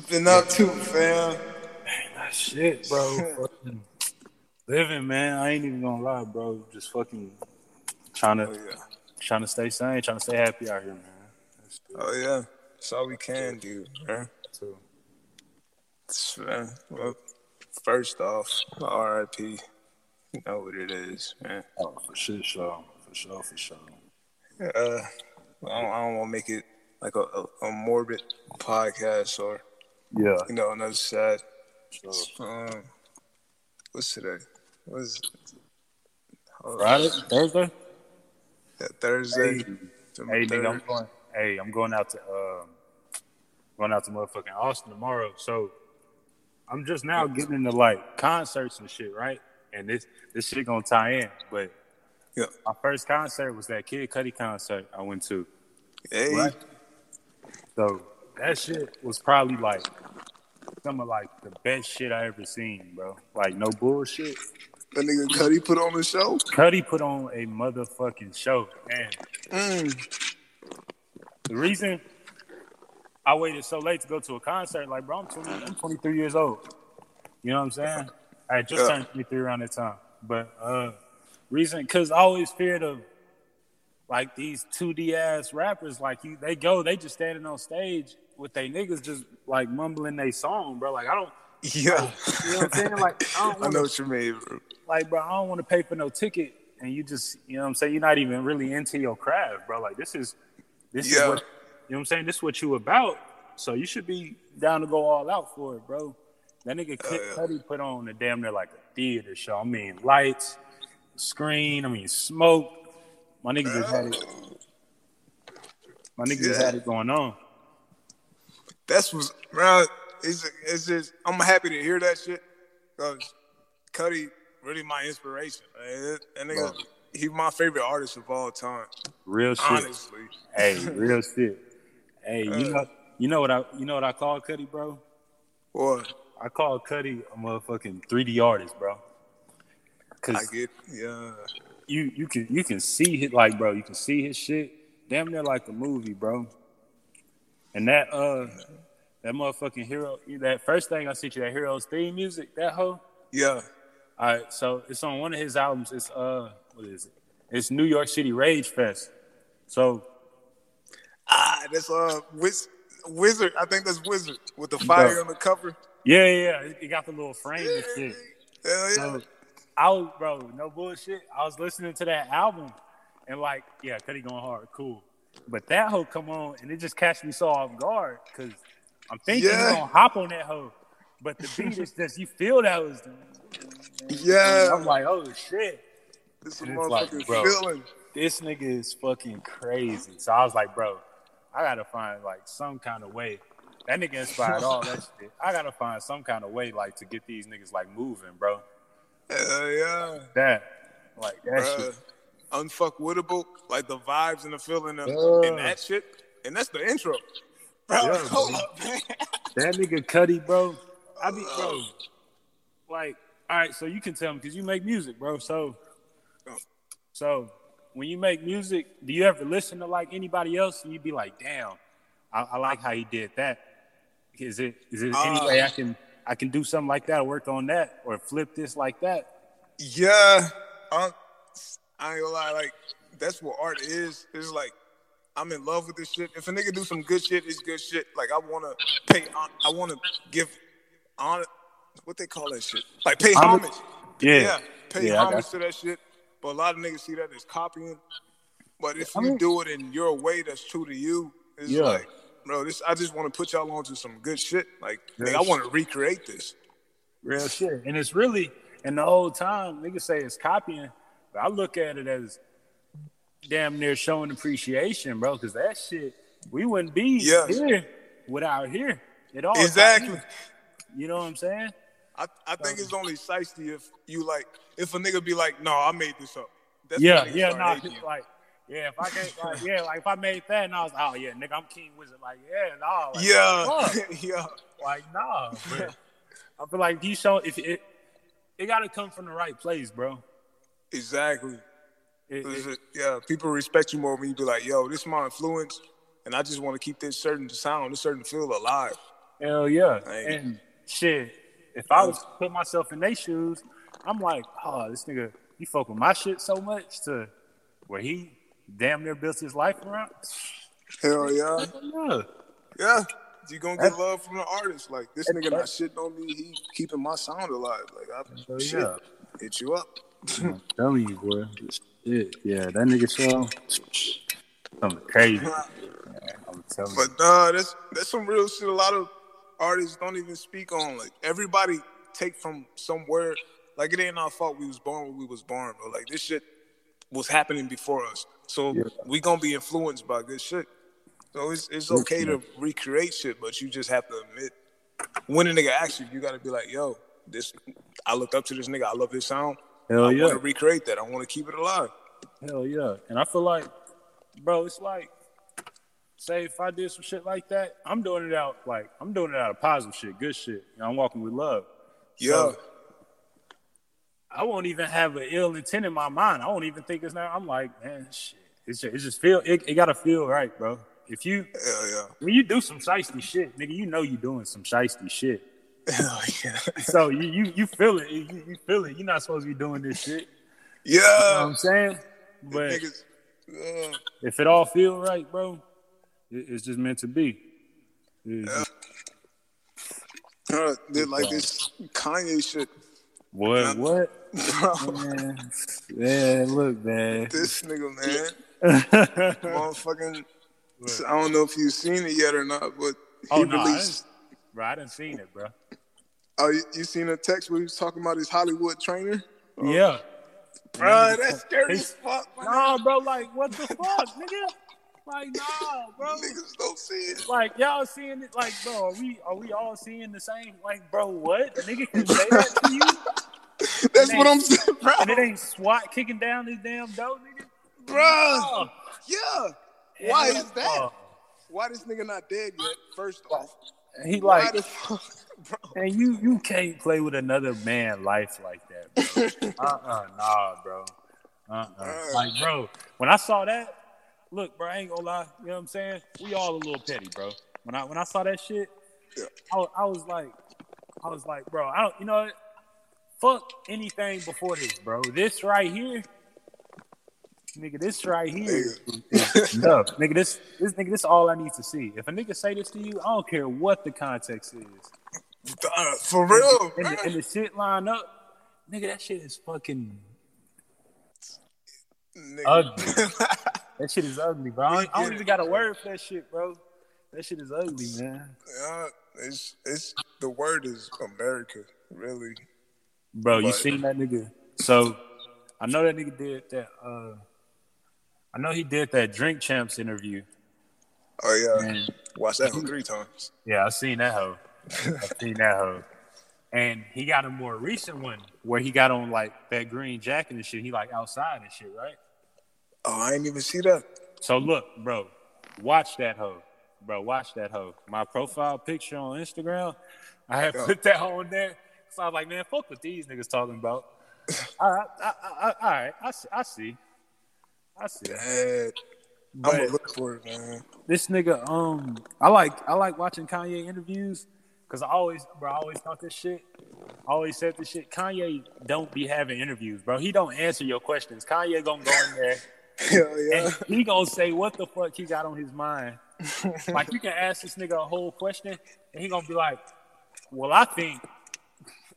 been up to, fam? That shit, bro. living, man. I ain't even gonna lie, bro. Just fucking trying to Oh yeah. trying to stay sane, trying to stay happy out here, man. Oh yeah. That's all we can do, man. too. Man. Well, first off, R.I.P. You know what it is, man. Oh, for sure, sure. For sure, for sure. Uh, I don't, I don't want to make it like a, a, a morbid podcast or Yeah. you know another sad. Sure. Um, what's today? What's Friday, Thursday. yeah, Thursday. Hey, the hey, nigga, I'm going. Hey, I'm going out to um, going out to motherfucking Austin tomorrow. So I'm just now getting into like concerts and shit, right? And this this shit gonna tie in. But Yeah. my first concert was that Kid Cudi concert I went to. Hey, Right. So that shit was probably like some of like the best shit I ever seen, bro. Like no bullshit. that nigga Cudi put on the show. Cudi put on a motherfucking show, and Mm. the reason I waited so late to go to a concert, like bro, I'm 20, I'm 23 years old. You know what I'm saying? I just Yeah. turned 23 around that time, but uh, reason because I always feared of like these 2D ass rappers, like you, they go, they just standing on stage with they niggas just like mumbling they song, bro. Like I don't, Yeah, you know what I'm saying? Like I don't I wanna, know what you mean, bro. like bro, I don't want to pay for no ticket, and you just, you know what I'm saying? You're not even really into your craft, bro. Like this is, this is what, you know what I'm saying? This is what you about. So you should be down to go all out for it, bro. That nigga Kid yeah. Cudi put on a damn near like a theater show. I mean, lights, screen. I mean, smoke. My nigga just had it. My nigga just had it going on. That's what's bro. It's it's just I'm happy to hear that shit because Cudi really my inspiration. Man. That nigga, Bro. he my favorite artist of all time. Real shit. Honestly, Hey, real shit. Hey, you Uh. know, you know what I, you know what I call Cudi, bro? boy, I call Cudi a motherfucking 3D artist, bro. I Cause get yeah. you you can you can see his like, bro. You can see his shit damn near like a movie, bro. And that uh that motherfucking hero that first thing I sent you that hero's theme music that hoe. Yeah, All right, so it's on one of his albums. It's uh what is it? It's New York City Rage Fest. So ah, that's uh Wiz, Wizard. I think that's Wizard with the fire on the cover. yeah, yeah, yeah. It got the little frame and shit. Hell yeah. So I was, bro, no bullshit. I was listening to that album and like, yeah, Cudi going hard, cool. But that hoe come on and it just catch me so off guard because I'm thinking Yeah. you gonna hop on that hoe. But the beat is just you feel that was yeah, I'm like, oh shit. a and like, feeling. This nigga is fucking crazy. So I was like, bro, I gotta find like some kind of way. That nigga inspired all that shit. I gotta find some kind of way like to get these niggas like moving, bro. Hell yeah. That like that Bruh, shit. Unfuckwittable, like the vibes and the feeling of, Yeah. and that shit. And that's the intro. Bro, Yeah, hold up, man. That nigga Cudi, bro. I be bro. Like, all right, so you can tell me because you make music, bro. So, so when you make music, do you ever listen to like anybody else and you be like, damn, I, I like how he did that. Is it is it any Uh, way I can I can do something like that, work on that, or flip this like that? Yeah, um, I ain't gonna lie. Like that's what art is. It's like I'm in love with this shit. If a nigga do some good shit, it's good shit. Like I wanna pay. I wanna give honor. What they call that shit? Like pay Homage? homage. Yeah, Yeah, pay Yeah, homage to that shit. But a lot of niggas see that as copying. But if I you mean- do it in your way that's true to you, it's Yeah. like, bro, this I just want to put y'all onto some good shit. Like, nigga, I want to recreate this. Real shit. And it's really, and the whole time, niggas say it's copying, but I look at it as damn near showing appreciation, bro, because that shit, we wouldn't be Yes. here without here at all. Exactly. You know what I'm saying? I, I think it's only shiesty if you like if a nigga be like, no, I made this up. That's yeah, yeah, nah, like, yeah, if I can't, like, yeah, like if I made that and I was, oh yeah, nigga, I'm King Wizard, like, yeah, nah, like, yeah, fuck. yeah, like, nah, bro. I feel like you show if it, it got to come from the right place, bro. Exactly. It- it- yeah, people respect you more when you be like, yo, this is my influence, and I just want to keep this certain sound, this certain feel alive. Hell yeah. Hey. And shit, if I was to put myself in their shoes, I'm like, oh, this nigga, he fuck with my shit so much to where he damn near built his life around. Hell yeah. Yeah. Yeah. You gonna get love from the artist. Like this nigga not shitting on me, he keeping my sound alive. Like I shit, yeah. hit you up. I'm telling you, boy. Shit. Yeah, that nigga show something crazy. I'm telling you. But nah, that's that's some real shit. A lot of artists don't even speak on. Like everybody take from somewhere. Like it ain't our fault we was born when we was born, but like this shit was happening before us. So Yeah. we gonna be influenced by good shit. So it's it's okay to recreate shit, but you just have to admit when a nigga asks you, you gotta be like, yo, this I looked up to this nigga, I love his sound. Hell I yeah. wanna recreate that. I wanna keep it alive. Hell yeah. And I feel like, bro, it's like, say if I did some shit like that, I'm doing it out like I'm doing it out of positive shit, good shit. You know, I'm walking with love. Yeah. So, I won't even have an ill intent in my mind. I won't even think it's now. I'm like, man, shit. It's just, it just feel it, it gotta feel right, bro. If you Hell yeah. when you do some shiesty shit, nigga, you know you doing some shiesty shit. Yeah. So you you you feel it. You, you feel it. You're not supposed to be doing this shit. Yeah. You know what I'm saying? But Niggas, uh, if it all feel right, bro, it, it's just meant to be. Yeah. uh, did like this Kanye shit. What? What? Bro, Man, yeah, look, man. this nigga, man, motherfucking. I don't know if you've seen it yet or not, but he oh released. didn't, bro, I didn't seen it, bro. Oh, you, you seen a text where he was talking about his Hollywood trainer? Oh. Yeah. Bro, that's scary as fuck. Nah, bro, like what the fuck, nigga? Like, nah, bro. Niggas don't see it. Like y'all seeing it, like, bro, are we are we all seeing the same? Like, bro, what? Nigga can say that to you, That's what I'm saying, bro. and it ain't SWAT kicking down his damn door, nigga. Bro, Oh, yeah. Why hell is that? no. Why this nigga not dead yet? First off, He like, and you you can't play with another man life like that, bro. uh uh nah, bro. Uh uh Like, bro, when I saw that, look, bro, I ain't gonna lie. You know what I'm saying? We all a little petty, bro. When I when I saw that shit. I, I was like, I was like, bro, I don't, you know, fuck anything before this, bro. This right here, nigga, this right here is enough, nigga. This this nigga, this all I need to see. If a nigga say this to you, I don't care what the context is. Uh, for real, and, bro. the, and the shit line up, nigga, that shit is fucking Nigga. ugly. that shit is ugly, bro. I don't, I don't even got a word for that shit, bro. That shit is ugly, man. Uh, it's it's the word is America, really. Bro, you seen that nigga? So I know that nigga did that. uh I know he did that Drink Champs interview. Oh yeah, And watch that one three times. yeah, I seen that hoe. I seen that hoe. And he got a more recent one where he got on like that green jacket and shit. He like outside and shit, right? Oh, I didn't even see that. So look, bro, watch that hoe. Bro, watch that hoe. My profile picture on Instagram, I had put that on there. So I was like, man, fuck what these niggas talking about. all right, I, I, I, all right, I I see, I see. Bad. I'm But gonna look for it, man. this nigga, um, I like, I like watching Kanye interviews because I always, bro, I always thought this shit. I always said this shit. Kanye don't be having interviews, bro. He don't answer your questions. Kanye gonna go in there. Hell yeah. and he gonna say what the fuck he got on his mind. like you can ask this nigga a whole question, and he gonna be like, "Well, I think,"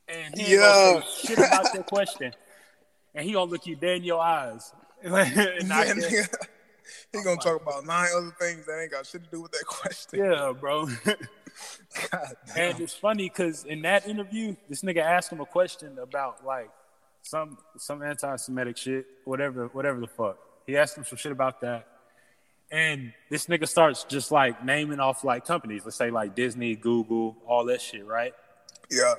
and he ain't gonna say shit about your question, and he gonna look you dead in your eyes. and I Yeah, can't- He gonna talk about nine other things that ain't got shit to do with that question. yeah, bro. God damn. and it's funny because in that interview, this nigga asked him a question about like some some anti-Semitic shit, whatever, whatever the fuck. He asked him some shit about that. And this nigga starts just like naming off like companies, let's say like Disney, Google, all that shit, right? Yeah.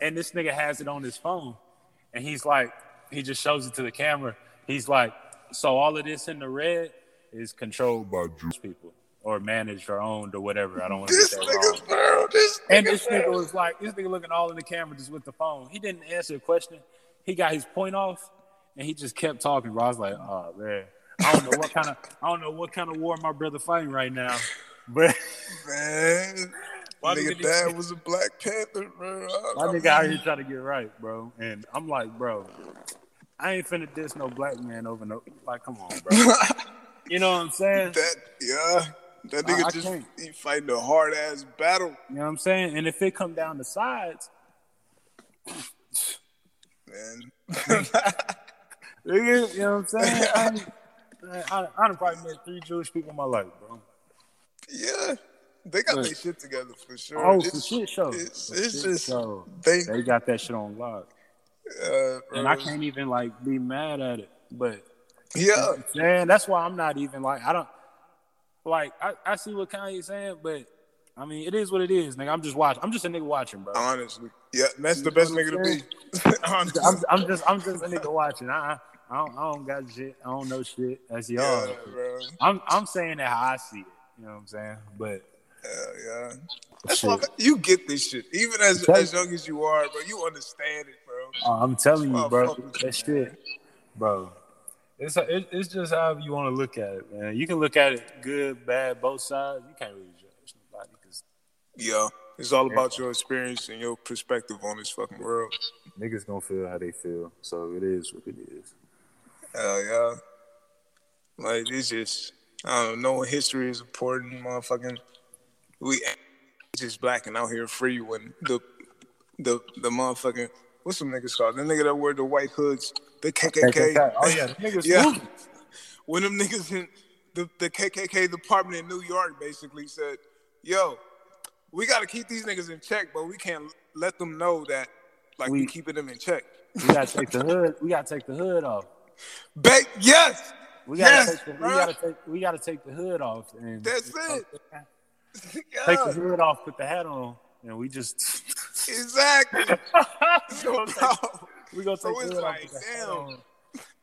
And this nigga has it on his phone. And he's like, he just shows it to the camera. He's like, so all of this in the red is controlled by Jewish people or managed or owned or whatever. I don't want to This get that wrong. This And this nigga was like, this nigga looking all in the camera just with the phone. He didn't answer a question. He got his point off, and he just kept talking. Bro, I was like, oh man, I don't know what kind of I don't know what kind of war my brother fighting right now, but man. My nigga, dad was a Black Panther, bro. I- My I nigga out here trying to get right, bro. And I'm like, bro, I ain't finna diss no black man over no. Like, come on, bro. You know what I'm saying? that yeah, that nigga I just can't. he fighting a hard ass battle, You know what I'm saying? And if it come down to sides, man. nigga, you know what I'm saying? I, I, I, I done probably met three Jewish people in my life, bro. yeah, they got their shit together for sure. Oh, for shit show. It's, For it's shit just show. they, They got that shit on lock. Uh, And I can't even like be mad at it. But Yeah, man, that's why I'm not even like I don't like I, I see what Kanye's saying, but I mean it is what it is, nigga. I'm just watching. I'm just a nigga watching, bro. honestly, yeah, that's the best nigga I'm to be. honestly, I'm, I'm just I'm just a nigga watching. I I don't, I don't got shit. I don't know shit. That's y'all. yeah. I'm I'm saying that how I see it. You know what I'm saying? But Yeah, yeah. That's Shit. why you get this shit, even as as young as you are, bro. You understand it, uh, I'm telling you, bro, fuck with you, that shit, bro. It's it, it's just how you want to look at it, man. You can look at it good, bad, both sides. You can't really judge nobody because Yeah, it's all about your experience and your perspective on this fucking world. niggas gonna feel how they feel. So it is what it is. Hell yeah. Like it's just I don't know. History is important, motherfucking. We just blacking out here free when the the the motherfucking what's some niggas called? The nigga that wear the white hoods, the KKK. Oh yeah, the niggas Yeah. when them niggas in the, the KKK department in New York basically said, "Yo, we got to keep these niggas in check, but we can't let them know that like we, We- keeping them in check." We gotta take the hood. We gotta take the hood off. Ba- yes, We gotta Yes, take the, we gotta take we gotta take the hood off and That's it. Take the hood off, put the hat on, and we just exactly. we gonna take, Bro, we gonna So it's like, off, put the hat damn. on.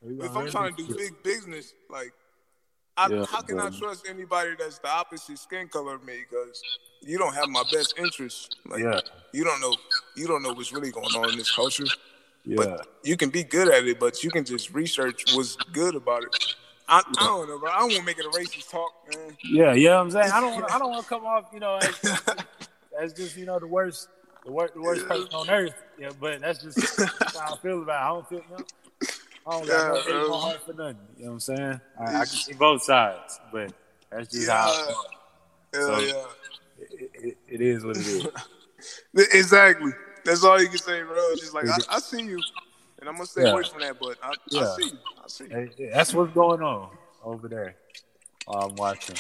We gonna if I'm trying to do big business, like, I, Yeah, how can I trust anybody that's the opposite skin color of me? Because you don't have my best interest. Like, Yeah. you don't know, you don't know what's really going on in this culture. Yeah, But you can be good at it, but you can just research what's good about it. I, I don't know, bro. I don't want to make it a racist talk, man. yeah, you know what I'm saying. I don't wanna, I don't want to come off, you know, as, as just you know the worst, the worst, the worst person on earth. Yeah, but that's just how I feel about. It. I don't feel, you know, I don't got no Yeah, my bro. heart for nothing. You know what I'm saying? I, I can see both sides, but that's just how I feel. Hell so, yeah. It, it, it is what it is. Exactly. That's all you can say, bro. It's just like I, I see you, and I'm gonna stay Yeah. away from that. But I, I see you. I see you. That's what's going on over there. While I'm watching.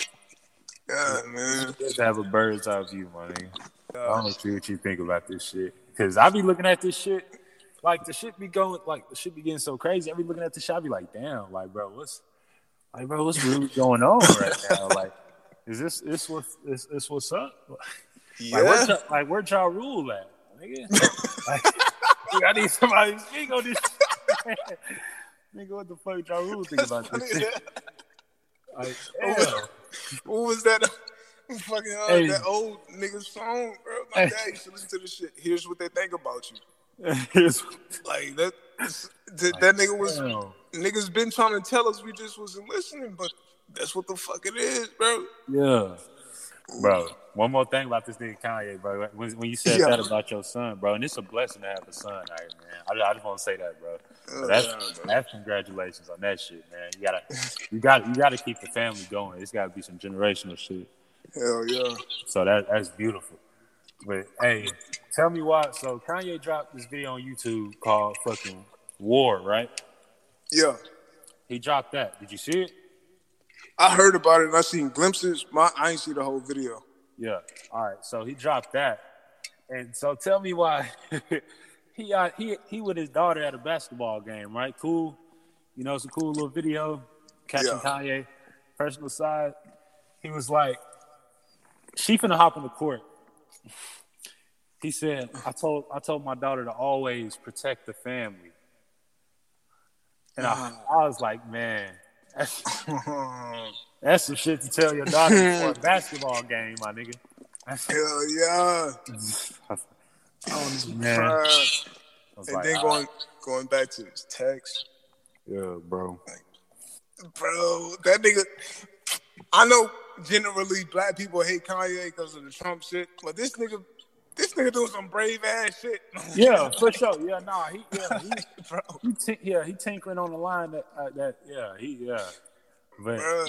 Yeah, man. Just have a bird's eye view, my nigga. I don't see what you think about this shit. Cause I be looking at this shit, like the shit be going, like the shit be getting so crazy. I be looking at the shit, I be like, damn, like bro, what's, like bro, what's really going on right now? Like, is this this what this this what's up? Like, Yeah. where, like where y'all rule at, nigga? like, dude, I need somebody to speak on this. Shit. nigga, what the fuck y'all rule think about this shit? Like, oh, damn. What was that? Fucking uh, Hey. that old nigga song, bro. My Hey. dad used to listen to this shit. Here's what they think about you. Here's- Like that. That, that nigga was Damn. niggas been trying to tell us we just wasn't listening, but that's what the fuck it is, bro. Yeah. Bro, one more thing about this nigga Kanye, bro. When, when you said Yeah. that about your son, bro, and it's a blessing to have a son here, man. I, I just want to say that, bro. Oh, that's that's congratulations on that shit, man. You gotta you got you gotta keep the family going. It's gotta be some generational shit. Hell yeah. So that that's beautiful. But hey, tell me why. So Kanye dropped this video on YouTube called "fucking War," right? Yeah. He dropped that. Did you see it? I heard about it and I seen glimpses. My I ain't see the whole video. Yeah. All right. So he dropped that, and so tell me why he uh, he he with his daughter at a basketball game, right? Cool. You know, it's a cool little video catching Yeah. Kanye personal side. He was like, she finna hop on the court. He said, "I told I told my daughter to always protect the family." And I, I was like, man, that's, that's some shit to tell your daughter before a basketball game, my nigga. Hell yeah. man. And like, then ah, going going back to his text. yeah, bro. Bro, that nigga I know generally black people hate Kanye because of the Trump shit, but this nigga, this nigga doing some brave ass shit. Yeah, for sure. Yeah, nah, he yeah, he, bro, he t- yeah, he tinkering on the line that uh, that yeah, he yeah. But bro.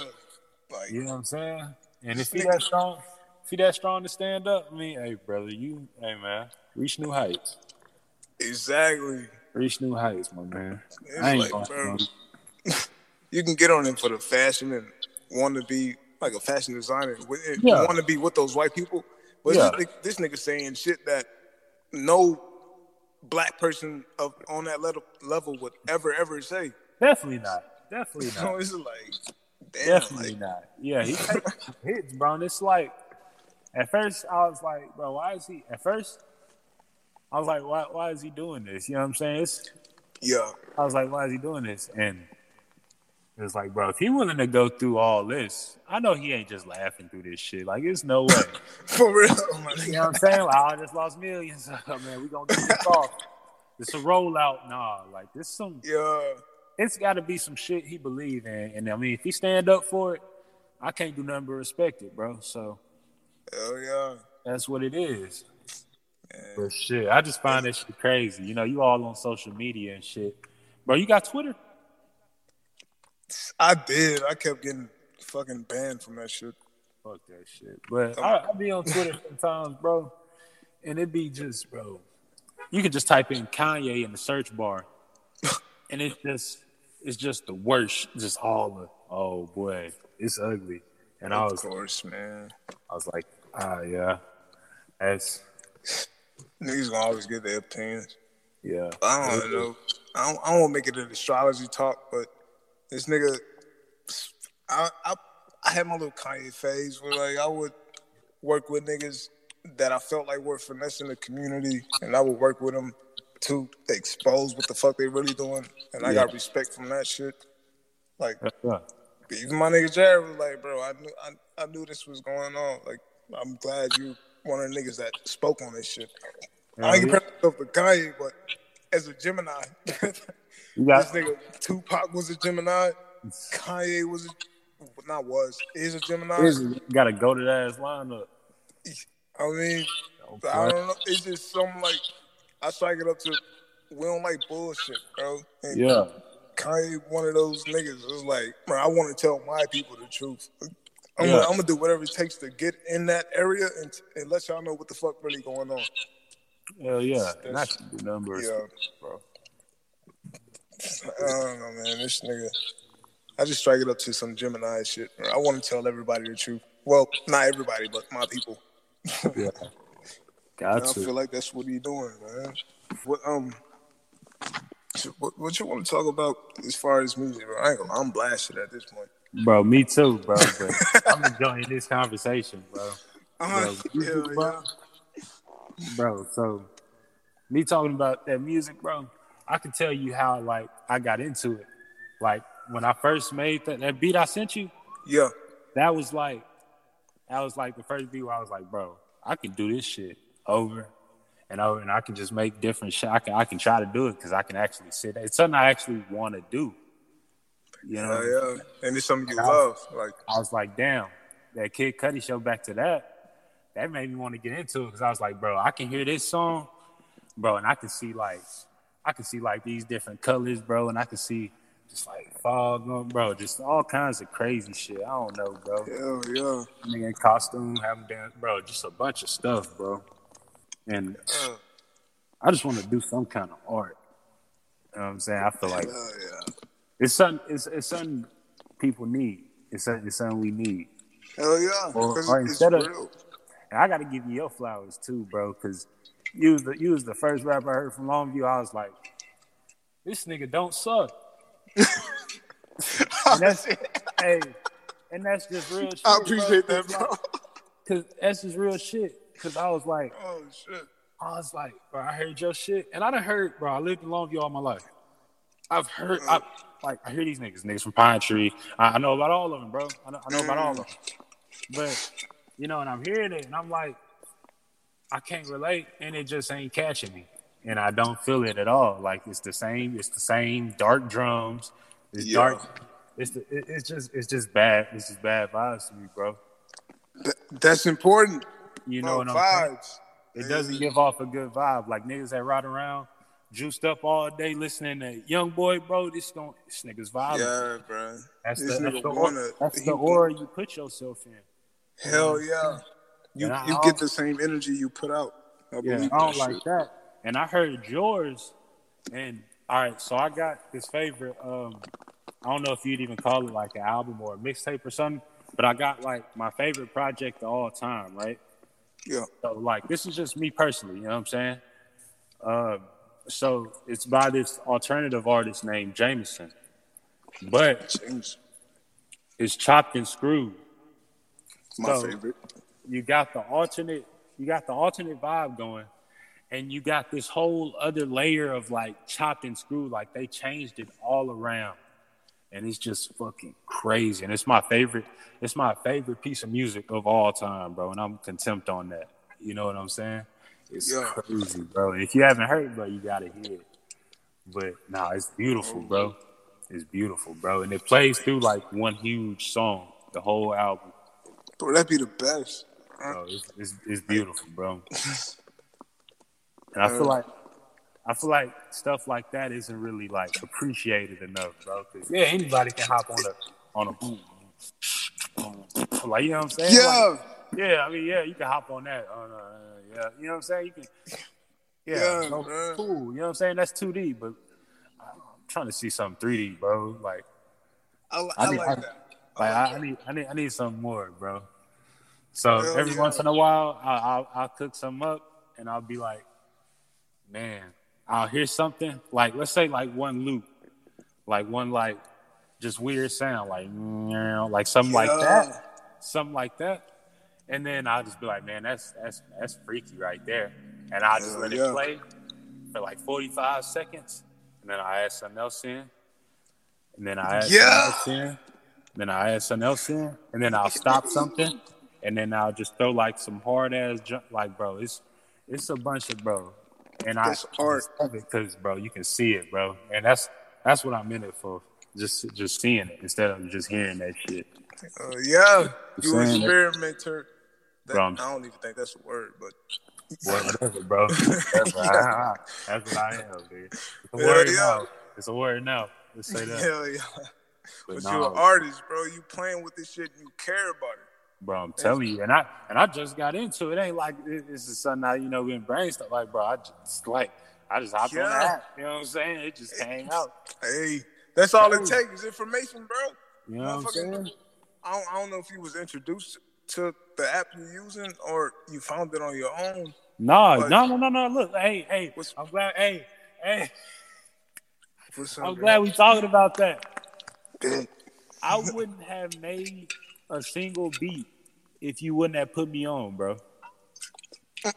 Like, you know what I'm saying? And if he that strong, if he that strong to stand up, I mean, hey brother, you hey man, reach new heights. exactly. Reach new heights, my man. It's I ain't like, bro, you can get on him for the fashion and want to be like a fashion designer. Eh, yeah. Want to be with those white people, but Yeah. this, nigga, this nigga saying shit that no black person of on that level level would ever ever say. Definitely not. Definitely So not. it's like, damn, Definitely like, not. Yeah, he hits, bro. And it's like, at first I was like, bro, why is he? At first, I was like, why? Why is he doing this? You know what I'm saying? It's, yeah, I was like, why is he doing this? And it was like, bro, if he willing to go through all this, I know he ain't just laughing through this shit. Like, it's no way. for real, You know what I'm saying? Like, I just lost millions. Oh, man, we gonna get this off. It's a rollout. Nah, like this some. Yeah, It's got to be some shit he believe in, and I mean, if he stand up for it, I can't do nothing but respect it, bro. So hell yeah. that's what it is. But shit, I just find that shit crazy. You know, you all on social media and shit, bro. You got Twitter? I did. I kept getting fucking banned from that shit. Fuck that shit. But I, I be on Twitter sometimes, bro, and it be just, bro. You can just type in Kanye in the search bar, and it's just, it's just the worst. Just all the, oh boy, it's ugly. And I Of was, course, man. I was like, ah, yeah, that's, Niggas gonna always get their opinions. yeah. I don't know. I don't, I don't make it an astrology talk, but this nigga, I, I I had my little Kanye phase where like I would work with niggas that I felt like were finessing the community, and I would work with them to expose what the fuck they really doing, and I got respect from that shit. Like Yeah. even my nigga Jared was like, bro, I knew I, I knew this was going on. Like I'm glad you one of the niggas that spoke on this shit. I uh-huh. ain't yeah. compare myself to Kanye, but as a Gemini, You got, this nigga Tupac was a Gemini. Kanye was a, not was is a Gemini. got to go to that lineup. I mean, Okay. I don't know. It's just something like I strike it up to. We don't like bullshit, bro. And Yeah. Kanye, one of those niggas, was like, bro, I want to tell my people the truth. I'm, Yeah. gonna, I'm gonna do whatever it takes to get in that area and, and let y'all know what the fuck really going on. Hell yeah. That's- can do numbers, Yeah. bro. I don't know, man. This nigga, I just strike it up to some Gemini shit. I want to tell everybody the truth. Well, not everybody, but my people. Yeah. Got I feel like that's what he doing, man. What um, what, what you want to talk about as far as music? Bro? I ain't gonna, I'm blasted at this point. Bro, me too, bro. But I'm enjoying this conversation, bro. Uh, hell too, yeah. bro? Bro, so me talking about that music, bro, I can tell you how like I got into it. Like when I first made that, that beat I sent you, yeah, that was like that was like the first beat where I was like, bro, I can do this shit over and over, and I can just make different shit. I can I can try to do it because I can actually sit. It's something I actually want to do. You know, yeah, yeah. And it's something you I love. was- Like, I was like, damn, that Kid Cudi show back to that. That made me want to get into it because I was like, bro, I can hear this song, bro, and I can see like, I can see like these different colors, bro, and I can see just like fog, on, bro, just all kinds of crazy shit. I don't know, bro. hell yeah. Nigga in costume, having dance, bro, just a bunch of stuff, bro. And I just want to do some kind of art. You know what I'm saying? I feel like yeah. It's something, it's, it's something people need. It's something, it's something we need. Hell yeah. Or- or instead of- I got to give you your flowers too, bro, because you was the you was the first rapper I heard from Longview. I was like, this nigga don't suck. And that's hey, and that's just real shit. I appreciate that, Cause, bro. like, Cause that's just real shit. Cause I was like, Oh shit. I was like, bro, I heard your shit, and I done heard, bro. I lived in Longview all my life. I've heard, mm. I, like, I hear these niggas, niggas from Pine Tree. I, I know about all of them, bro. I know, I know about all of mm. them. But you know, and I'm hearing it, and I'm like, I can't relate, and it just ain't catching me, and I don't feel it at all. Like it's the same, it's the same dark drums, it's Yeah. dark. It's the, it, it's just, it's just bad. It's just bad vibes to me, bro. Th- that's important. You know what I'm saying? vibes. It doesn't give off a good vibe. Like niggas that ride around, juiced up all day listening to Young Boy, bro. This don't this nigga's violent. Yeah, bro. That's This the, that's nigga the, wanna- that's the aura you put yourself in. Hell yeah. You And you I get the same energy you put out. I Yeah, I don't that like shit. that. And I heard yours, and all right, so I got this favorite. Um, I don't know if you'd even call it like an album or a mixtape or something, but I got like my favorite project of all time, right? Yeah. So like this is just me personally, you know what I'm saying? Um, so it's by this alternative artist named Jameson, but it's chopped and screwed. my So- favorite. you got the alternate you got the alternate vibe going and you got this whole other layer of like chopped and screwed like they changed it all around. And it's just fucking crazy. And it's my favorite it's my favorite piece of music of all time bro. And i'm contempt on that. You know what i'm saying it's Yeah. crazy bro if you haven't heard it bro you gotta hear it but nah it's beautiful bro it's beautiful bro and it plays through like one huge song the whole album Bro, that'd be the best. Bro, it's, it's, it's beautiful, bro. And I feel like I feel like stuff like that isn't really like appreciated enough, bro. 'Cause, yeah, anybody can hop on a on a boom, boom, boom. like you know what I'm saying? Yeah. Like, yeah. I mean, yeah, you can hop on that. On, uh, yeah, you know what I'm saying? You can. Yeah, Yeah, no, cool. You know what I'm saying? That's 2D, but I'm trying to see something 3D, bro. Like, I, I I need- like I- that. like I, I need, I need, I need something more, bro. So every yeah. once in a while, I, I'll, I'll cook some up, and I'll be like, man, I'll hear something like, let's say like one loop, like one like just weird sound, like you know, like something like that, something like that, and then I'll just be like, man, that's that's that's freaky right there, and I'll just Hell let yeah. it play for like forty five seconds, and then I add something else in, and then I add Yeah. something else in, then I add something else in, and then I'll stop something, and then I'll just throw like some hard ass jump. Like, bro, it's it's a bunch of bro, and I It's art. it because, bro, you can see it, bro, and that's that's what I'm in it for. Just just seeing it instead of just hearing that shit. Uh, yeah. You experimenter. That, Bro, I'm- don't even think that's a word, but Whatever, bro. That's what I, that's what I am, dude. It's a Hell word yeah. now. It's a word now. Let's say that. hell yeah. But But nah, you're an artist, bro. You playing with this shit and you care about it. bro, I'm telling you, and I and I just got into it. Ain't like it- this is something I you know been brain stuff. Like, bro, I just like I just hopped on the Yeah. app. You know what I'm saying? It just came out. Hey, that's all it Hey. takes is information, bro. You know what I'm saying? I don't, I don't know if you was introduced to the app you're using or you found it on your own. No, But- no, no, no, no. Look, hey, hey, I'm glad. Hey, hey, I'm glad we talking about that. I wouldn't have made a single beat if you wouldn't have put me on, bro.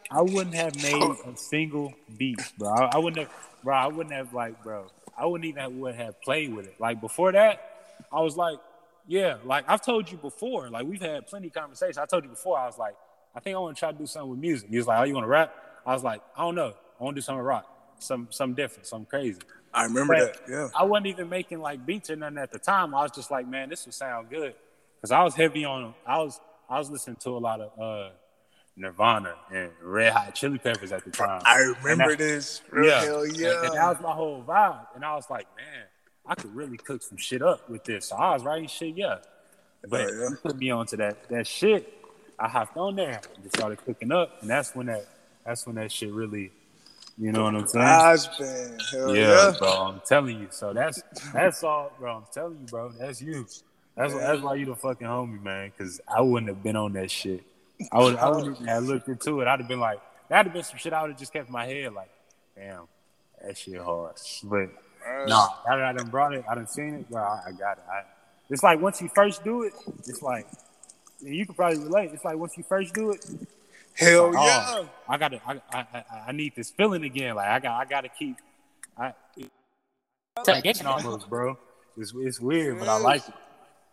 I wouldn't have made a single beat, bro. I, I wouldn't have, bro. I wouldn't have like, bro. I wouldn't even have, would have played with it. Like before that, I was like, yeah, like I've told you before. Like we've had plenty of conversations. I told you before. I was like, I think I want to try to do something with music. He was like, oh, you want to rap? I was like, I don't know. I want to do something rock, some something different, something crazy. I remember But that. Yeah. I wasn't even making like beats or nothing at the time. I was just like, man, this would sound good. Cause I was heavy on I was I was listening to a lot of uh Nirvana and Red Hot Chili Peppers at the time. I remember this. Real yeah. Hell And, yeah. and that was my whole vibe. And I was like, man, I could really cook some shit up with this. So I was writing shit, yeah. But Oh, yeah. put me onto that that shit. I hopped on there and just started cooking up. And that's when that that's when that shit really, you know what I'm saying? Eyes Yeah, yeah. bro. I'm telling you. So that's that's all, bro. I'm telling you, bro. That's you. That's that's why you the fucking homie, man. Because I wouldn't have been on that shit. I would I wouldn't have looked into it. I'd have been like, that'd have been some shit. I would have just kept in my head like, damn, that shit hard. But Alright. no, now that I done brought it, I done seen it, bro. I, I got it. I, it's like once you first do it, it's like and you could probably relate. It's like once you first do it, Hell oh, yeah. I gotta, I, I, I, I need this feeling again. Like I got, I gotta keep. I, it's almost, bro. It's, it's weird, but I like it.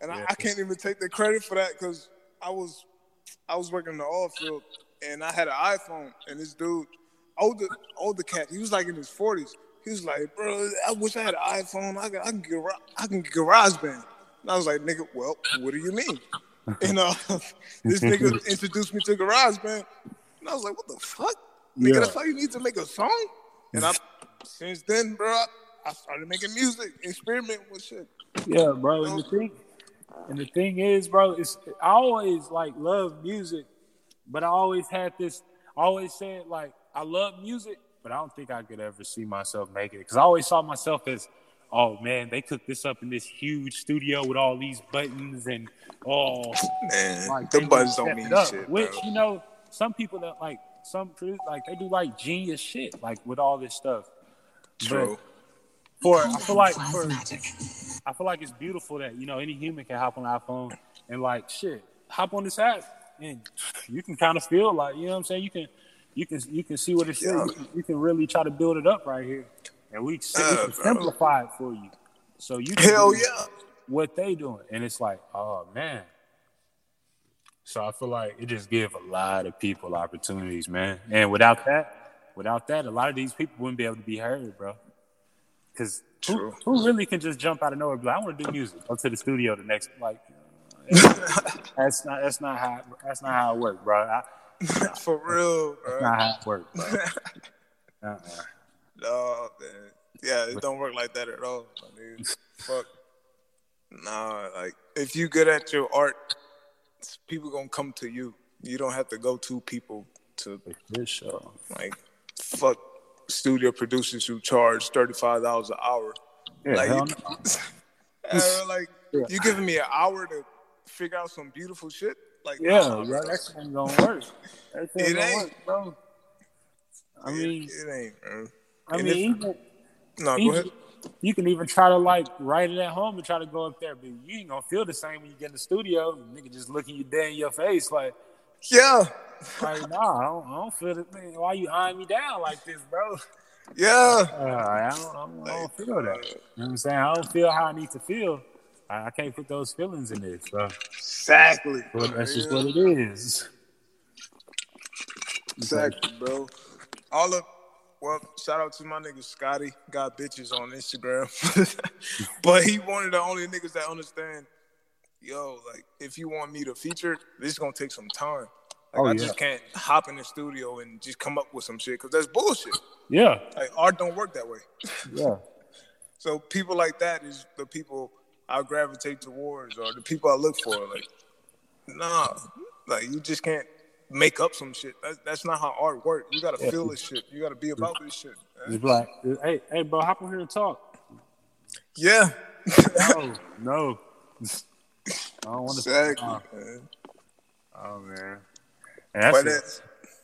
And I, I can't even take the credit for that because I was I was working in the oil field and I had an iPhone and this dude, older older cat, he was like in his forties. He was like, bro, I wish I had an iPhone. I can I can get I can get GarageBand. And I was like, nigga, well, what do you mean? and uh, this nigga introduced me to GarageBand, and I was like, "What the fuck, nigga? Yeah. That's how you need to make a song." And I, since then, bro, I, started making music, experimenting with shit. Yeah, bro. And the thing, and the thing is, bro, it's I always like love music, but I always had this. I always said like I love music, but I don't think I could ever see myself making it because I always saw myself as, oh man, they cooked this up in this huge studio with all these buttons and oh, Man, like the buttons don't mean up, shit, Which bro. you know, some people that like some produ- like they do like genius shit like with all this stuff. True. For I feel like for magic. I feel like it's beautiful that you know any human can hop on an iPhone and like shit, hop on this app and you can kind of feel like you know what I'm saying. You can you can you can see what it's Yeah. you, can, you can really try to build it up right here, and we, Yeah, simplify it for you, so you can Hell yeah. what they doing, and it's like oh man. So I feel like it just give a lot of people opportunities, man. And without that, without that, a lot of these people wouldn't be able to be heard, bro. Because who, who really can just jump out of nowhere? and be like, I want to do music. Go to the studio the next like. uh, that's not that's not how that's not how it works, bro. I, For real, bro. that's not how it works, bro. Uh-uh. No, man. Yeah, it don't work like that at all. I mean, fuck. Nah, like if you good at your art, people gonna come to you. You don't have to go to people to For sure. like fuck studio producers who charge thirty five dollars an hour. Yeah, like, you, no. Like Yeah. you giving me an hour to figure out some beautiful shit. Like yeah, nah, bro, that ain't gonna work. That It ain't gonna ain't. work, bro. I It- mean, it, ain't. Bro. I and mean, if- even No, go ahead. you can even try to like write it at home and try to go up there, but you ain't gonna feel the same when you get in the studio. Nigga just looking you dead in your face, like, Yeah, like nah, I don't, I don't feel it. Man, why you eyeing me down like this, bro? yeah. Uh, I, don't, I, don't, I don't feel that. You know what I'm saying? I don't feel how I need to feel. I, I can't put those feelings in this. So Exactly. but that's just what it is. Exactly, bro. All of well, shout out to my nigga Scotty. Got bitches on Instagram. but he one of the only niggas that understand, yo, like if you want me to feature, this is gonna take some time. Like Oh, I yeah. just can't hop in the studio and just come up with some shit because that's bullshit. Yeah, Like art don't work that way. yeah, So people like that is the people I gravitate towards or the people I look for. Like, nah, like you just can't make up some shit. That's, that's not how art works. You gotta feel this shit. You gotta be about this shit. man. it's like, hey, hey, bro, hop on here and talk. Yeah, No, no, I don't want to. exactly. man. Oh man, and that's But a,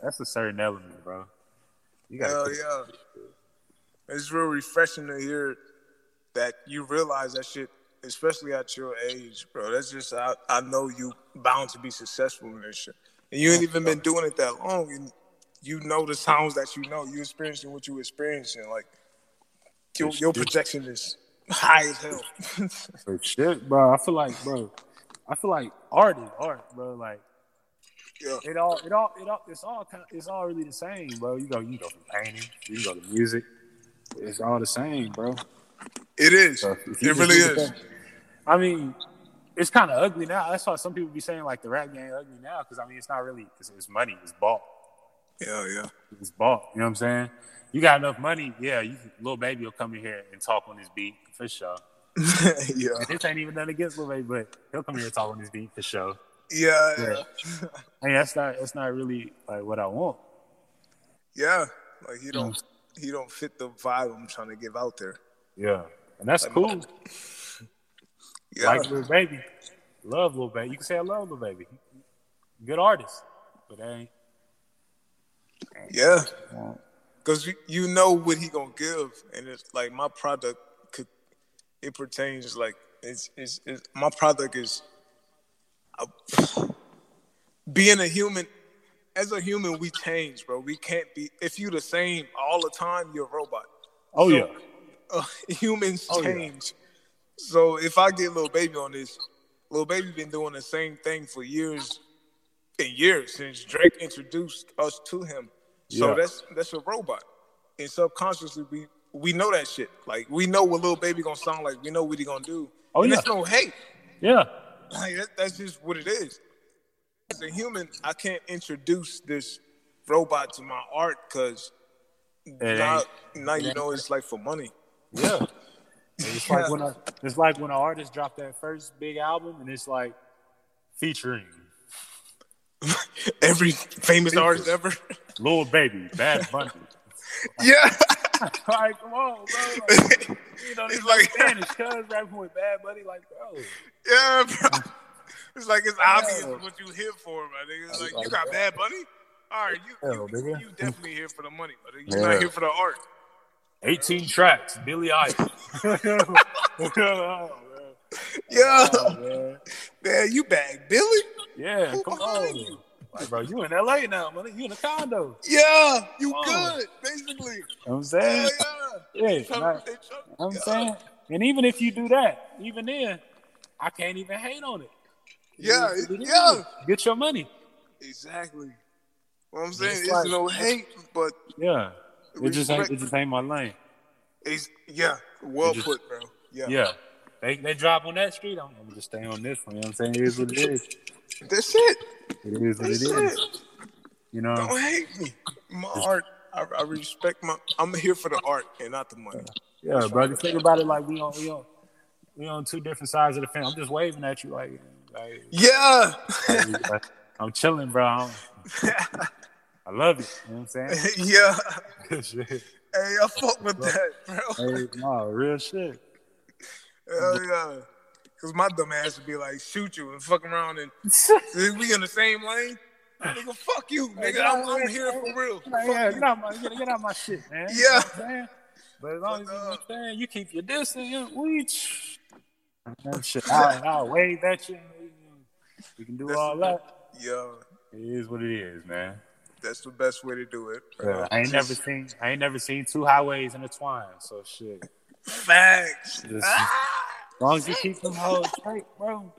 that's a certain element, bro. You gotta hell put- yeah. It's real refreshing to hear that you realize that shit, especially at your age, bro. That's just I, I know you bound to be successful in this shit. And you ain't even been doing it that long and you know the sounds that you know. You experiencing what you experiencing. Like your your projection is high as hell. Shit, bro. I feel like, bro. I feel like art is art, bro. Like yeah. it all, it all, it all. It's all kind. It's all really the same, bro. You go, you go from painting, you go to music. It's all the same, bro. It is. So It really is. I mean, it's kind of ugly now. That's why some people be saying like the rap game ugly now, because I mean, it's not really. It's, it's money. It's bought. Yeah, yeah. It's bought. You know what I'm saying? You got enough money, yeah. You Lil Baby will come in here and talk on this beat for sure. yeah. This ain't even nothing against Lil Baby, but he'll come here and talk on this beat for sure. Yeah, yeah. Yeah. I mean, that's not that's not really like what I want. Yeah. Like he don't he don't fit the vibe I'm trying to give out there. Yeah, and that's cool. Yeah. Like Lil Baby, love Lil Baby. You can say I love Lil Baby. Good artist, but ain't. Yeah, because you, you know what he gonna give, and it's like my product could it pertains like it's it's, it's my product is uh, being a human. As a human, we change, bro. We can't be if you the same all the time. You're a robot. Oh So- yeah, Uh, humans Oh, yeah. change. So if I get Lil Baby on this, Lil Baby been doing the same thing for years and years since Drake introduced us to him. So Yeah. that's that's a robot. And subconsciously we we know that shit. Like we know what Lil Baby gonna sound like. We know what he gonna do. Oh, and yeah. that's no hate. yeah. like that, that's just what it is. As a human, I can't introduce this robot to my art because now, now you know it's like for money. Yeah. It's like when a, it's like when an artist dropped that first big album and it's like featuring every famous Features. artist ever. Lil Baby, Bad Bunny. yeah. like, come on, bro. Like, you know, it's like Spanish, cuz rapping with Bad Bunny, like, bro. Yeah, bro. It's like it's obvious what you here for, my nigga. It's like, like you got Bad Bunny. All right, you, you, you, definitely here for the money, but you're yeah. not here for the art. 18 tracks, Billy Idol. yeah, oh, man. you back, Billy? Yeah, Who come on. Like, bro, you in LA now, man. You in a condo. Yeah, you good, basically. You know I'm saying? yeah. yeah I'm saying? And even if you do that, even then, I can't even hate on it. Yeah, it, yeah. Get your money. Exactly. What I'm saying it's, like, no hate, but yeah, it just ain't, it just ain't my lane. Yeah, well just, put, bro. Yeah, yeah. They they drop on that street. I'm, gonna just stay on this one. You know what I'm saying? It is what it is. That's it. It is what That's it is. It. You know, don't hate me. My art. I, I, respect my. I'm here for the art and not the money. Yeah, bro. Just think about it like we on we on we on two different sides of the fence. I'm just waving at you like, like yeah. Like, I'm chilling, bro. I love it. You know what I'm saying? yeah. hey, I fuck with that, bro. Hey, no, real shit. Hell yeah. Cause my dumb ass would be like, shoot you and fuck around and we in the same lane. Nigga, fuck you, nigga. I'm, I'm here for real. Yeah, get out my get, get out my shit, man. Yeah. You know but as long as uh, you, know you keep your distance, you, we that shit. I'll, I'll wave at you. We can do all that. Yeah. It is what it is, man. That's the best way to do it. Yeah, I ain't never seen I ain't never seen two highways intertwined. So shit. Facts. Just, ah, as long as you keep them hoes straight, bro.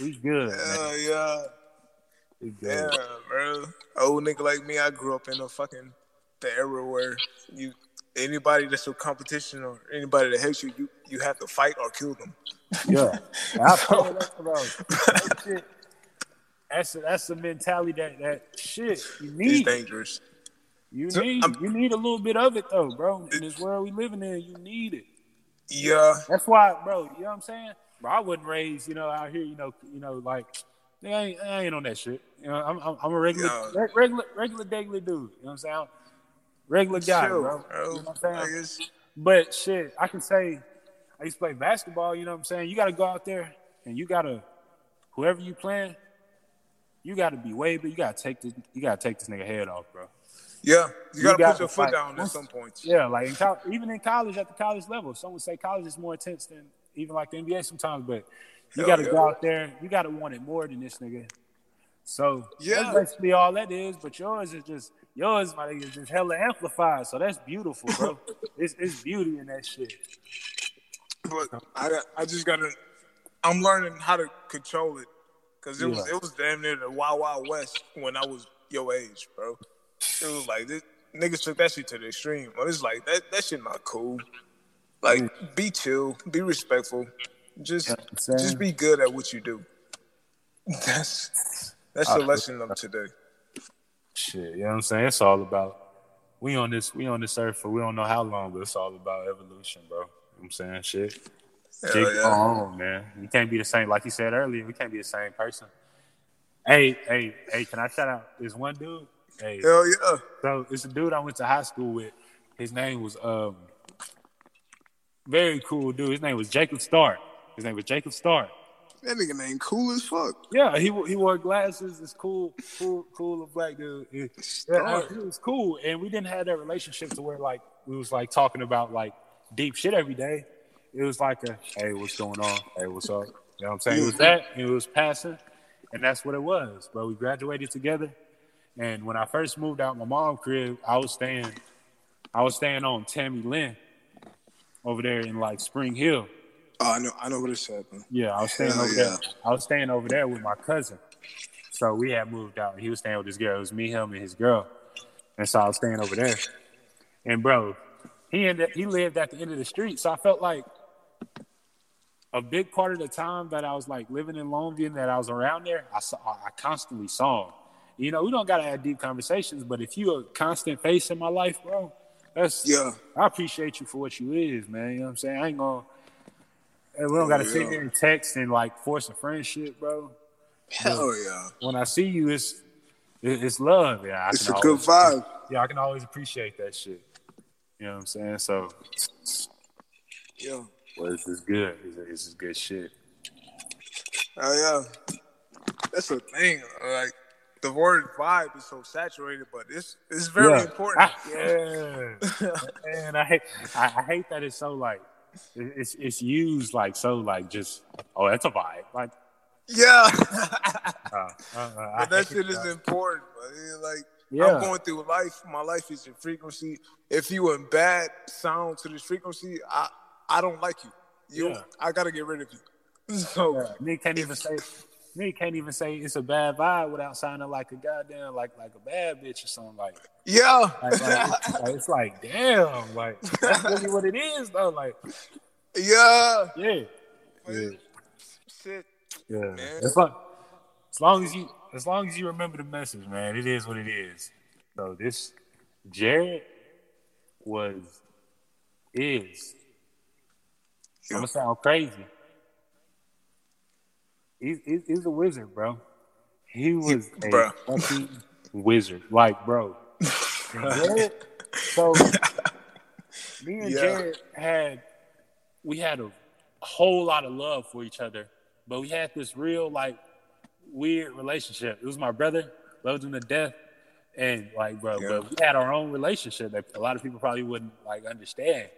We good. Yeah, yeah. We good. Yeah, bro. Old nigga like me, I grew up in a fucking the era where you anybody that's a competition or anybody that hates you, you you have to fight or kill them. Yeah, I so, that shit that's a, that's the mentality that that shit you need. It's dangerous. You so, need I'm, you need a little bit of it though, bro. In this world we living in, you need it. Yeah. That's why, bro. You know what I'm saying? Bro, I wasn't raised, you know, out here, you know, you know, like I ain't, I ain't on that shit. You know, I'm I'm, I'm a regular, yeah. regular, regular, regular dude. You know what I'm saying? Regular guy, bro. bro. You know what I'm saying? But shit, I can say I used to play basketball. You know what I'm saying? You got to go out there and you got to whoever you playing you got to be way, but you got to take this. You got to take this nigga head off, bro. Yeah, you, got to put your foot down at some points. Yeah, like in co- even in college, at the college level, some would say college is more intense than even like the NBA sometimes. But you got to yeah. go out there. You got to want it more than this nigga. So yeah, that's basically all that is. But yours is just yours, my nigga, is just hella amplified. So that's beautiful, bro. it's, it's beauty in that shit. But I I just gotta. I'm learning how to control it Cause it yeah. was it was damn near the Wild Wild West when I was your age, bro. It was like this niggas took that shit to the extreme. But it's like that that shit not cool. Like mm. be chill, be respectful. Just yeah, just be good at what you do. That's that's the lesson of today. Shit, you know what I'm saying? It's all about we on this we on this earth for we don't know how long, but it's all about evolution, bro. You know what I'm saying? Shit. Hell yeah. on, man. We can't be the same. Like you said earlier, we can't be the same person. Hey, hey, hey, can I shout out this one dude? Hey. Hell yeah. So it's a dude I went to high school with. His name was um very cool dude. His name was Jacob Stark. His name was Jacob Stark. That nigga name cool as fuck. Yeah, he he wore glasses. It's cool, cool, cool black dude. It, yeah, it was cool, and we didn't have that relationship to where like we was like talking about like deep shit every day it was like a hey, what's going on? Hey, what's up? You know what I'm saying? It was that, it was passing, and that's what it was. But we graduated together. And when I first moved out my mom's crib, I was staying, I was staying on Tammy Lynn over there in like Spring Hill. Oh, I know, I know what it's happening. Yeah, I was staying Hell over yeah. there. I was staying over there with my cousin. So we had moved out. He was staying with this girl. It was me, him, and his girl. And so I was staying over there. And bro, he ended he lived at the end of the street. So I felt like a big part of the time that I was like living in Longview and that I was around there, I saw I constantly saw him. You know, we don't gotta have deep conversations, but if you a constant face in my life, bro, that's Yeah. I appreciate you for what you is, man. You know what I'm saying? I ain't gonna we don't gotta sit Yeah. here and text and like force a friendship, bro. Hell yeah. When I see you, it's it's love. Yeah, I It's a good vibe. Yeah, I can always appreciate that shit. You know what I'm saying? So, Yeah. Well, this is good. This is- good shit. Oh yeah. That's the thing. Like the word vibe is so saturated, but it's it's very Yeah. important. I, yeah, and I hate I, I hate that it's so like it's it's used like so like just oh that's a vibe like yeah. uh, uh, uh, but that shit is important. But like yeah I'm going through life. My life is a frequency. If you in bad sound to this frequency, I I don't like you. You Yeah. I gotta get rid of you. So yeah. Nick can't even say Nick can't even say it's a bad vibe without sounding like a goddamn like like a bad bitch or something like yeah. like, like, it's, like, it's like damn like that's really what it is though like yeah. yeah yeah. Shit. Yeah. Man. As long, as long as you as long as you remember the message, man, it is what it is. So this Jared was is I'm gonna sound crazy. He's, he's, he's a wizard, bro. He was a Bro. fucking wizard. Like, bro. Jared, so me and Yeah. Jared had we had a whole lot of love for each other, but we had this real like weird relationship. It was my brother, loved him to death, and like, bro, Yeah. but we had our own relationship that a lot of people probably wouldn't like understand.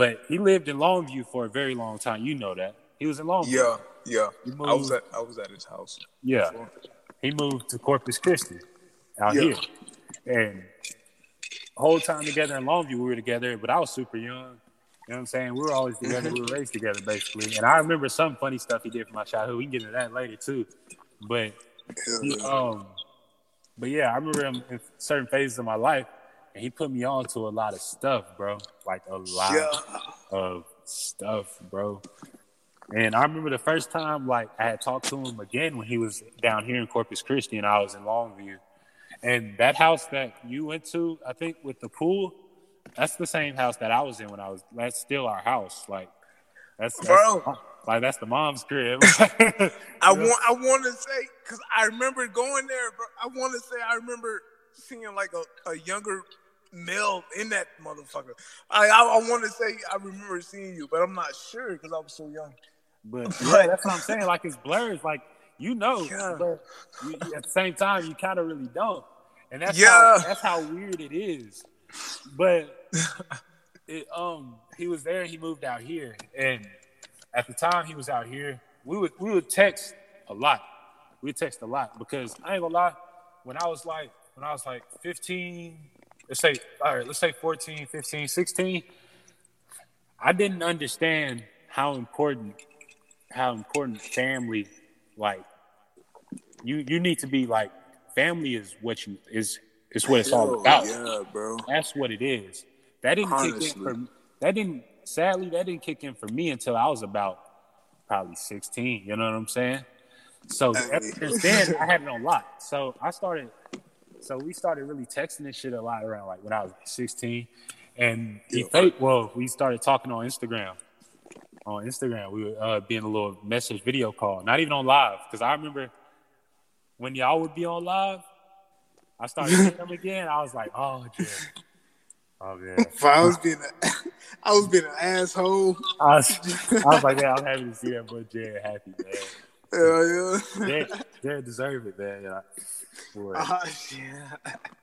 But he lived in Longview for a very long time. You know that he was in Longview. Yeah. Yeah. I was at I was at his house. yeah. He moved to Corpus Christi out Yeah. here, and whole time together in Longview, we were together. But I was super young. You know what I'm saying? We were always together. We were raised together, basically. And I remember some funny stuff he did for my childhood. We can get into that later too. But he, um, but yeah, I remember him in certain phases of my life, and he put me on to a lot of stuff, bro. Like a lot Yeah. of stuff, bro. And I remember the first time, like I had talked to him again when he was down here in Corpus Christi, and I was in Longview. And that house that you went to, I think, with the pool, that's the same house that I was in when I was. That's still our house, like that's, that's Bro. like that's the mom's crib. I want I want to say because I remember going there, but I want to say I remember seeing like a, a younger male in that motherfucker. I I, I want to say I remember seeing you, but I'm not sure because I was so young. But yeah, that's what I'm saying. Like it's blurs. Like you know, Yeah. but you, you- at the same time, you kind of really don't. And that's Yeah. how that's how weird it is. But it, um, he was there. He moved out here, and at the time he was out here, we would we would text a lot. We text a lot because I ain't gonna lie. When I was like when I was like 15, let's say all right, let's say 14, 15, 16, I didn't understand how important how important family like you you need to be like family is what you is is what it's all about. Yeah, bro. That's what it is. That didn't kick in Honestly. for that didn't sadly that didn't kick in for me until I was about probably 16. You know what I'm saying? So ever since then I had it on lock. So I started so we started really texting this shit a lot around like when I was 16. And he Yeah. faked well, we started talking on Instagram. On Instagram, we were uh, being a little message video call, not even on live. Because I remember when y'all would be on live, I started seeing them again. I was like, oh, Jared. Oh, man. I was being a, I was being an asshole. I was, I was like, yeah, I'm happy to see that boy Jared happy, man. Hell yeah. Jared, Jared deserved it, man. Yeah. Boy, Ah, yeah.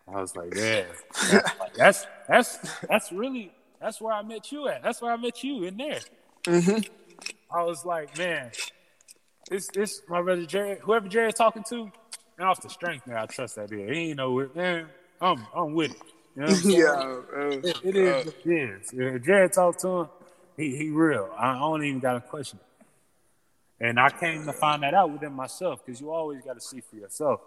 I was like, man, that's, like, that's that's that's really that's where I met you at. That's where I met you in there. I was like, man, this this my brother Jared, whoever Jared's talking to, and off the strength, man, I trust that dude. He ain't know it, man. I'm I'm with it. You know what I'm? Yeah. It, it is. what it is. If Jared talk to him, he he real. I don't even got a question. And I came to find that out within myself because you always got to see for yourself.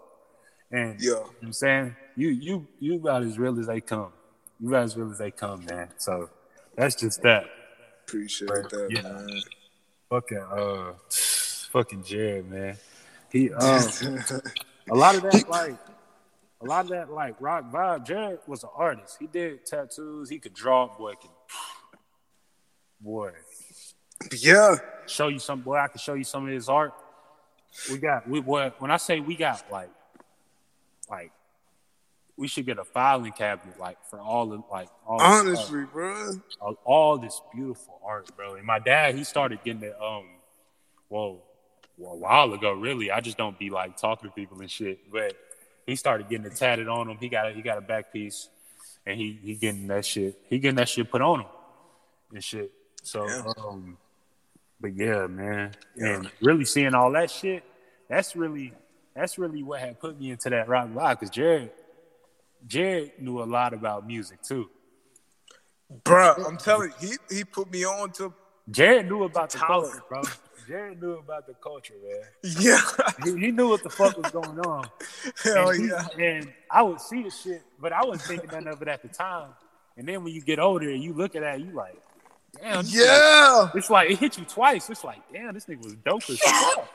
And Yeah. you know what I'm saying you you you about as real as they come. You about as real as they come, man. So that's just that. Appreciate Right. that, Yeah. man. Fucking uh, fucking Jared, man. He um, a lot of that like, a lot of that like rock vibe. Jared was an artist. He did tattoos. He could draw. Boy, can, boy. Yeah. Show you some. Boy, I can show you some of his art. We got we what when I say we got like, like we should get a filing cabinet like for all of like all honestly, bro. All, all, this beautiful art, bro. And my dad, he started getting it. Um, whoa, well, a while ago, really. I just don't be like talking to people and shit. But he started getting it tatted on him. He got a, he got a back piece, and he he getting that shit. He getting that shit put on him and shit. So, yeah. um, but yeah, man, yeah. and really seeing all that shit. That's really that's really what had put me into that rock vibe. Cause Jared Jared knew a lot about music too. Bruh, I'm telling you, he he put me on to Jared knew about the culture, bro. Jared knew about the culture, man. Yeah. He, he knew what the fuck was going on. Hell and he, yeah. And I would see the shit, but I wasn't thinking none of it at the time. And then when you get older and you look at that, you like, damn. Yeah. it's like it hit you twice. It's like, damn, this nigga was dope as fuck.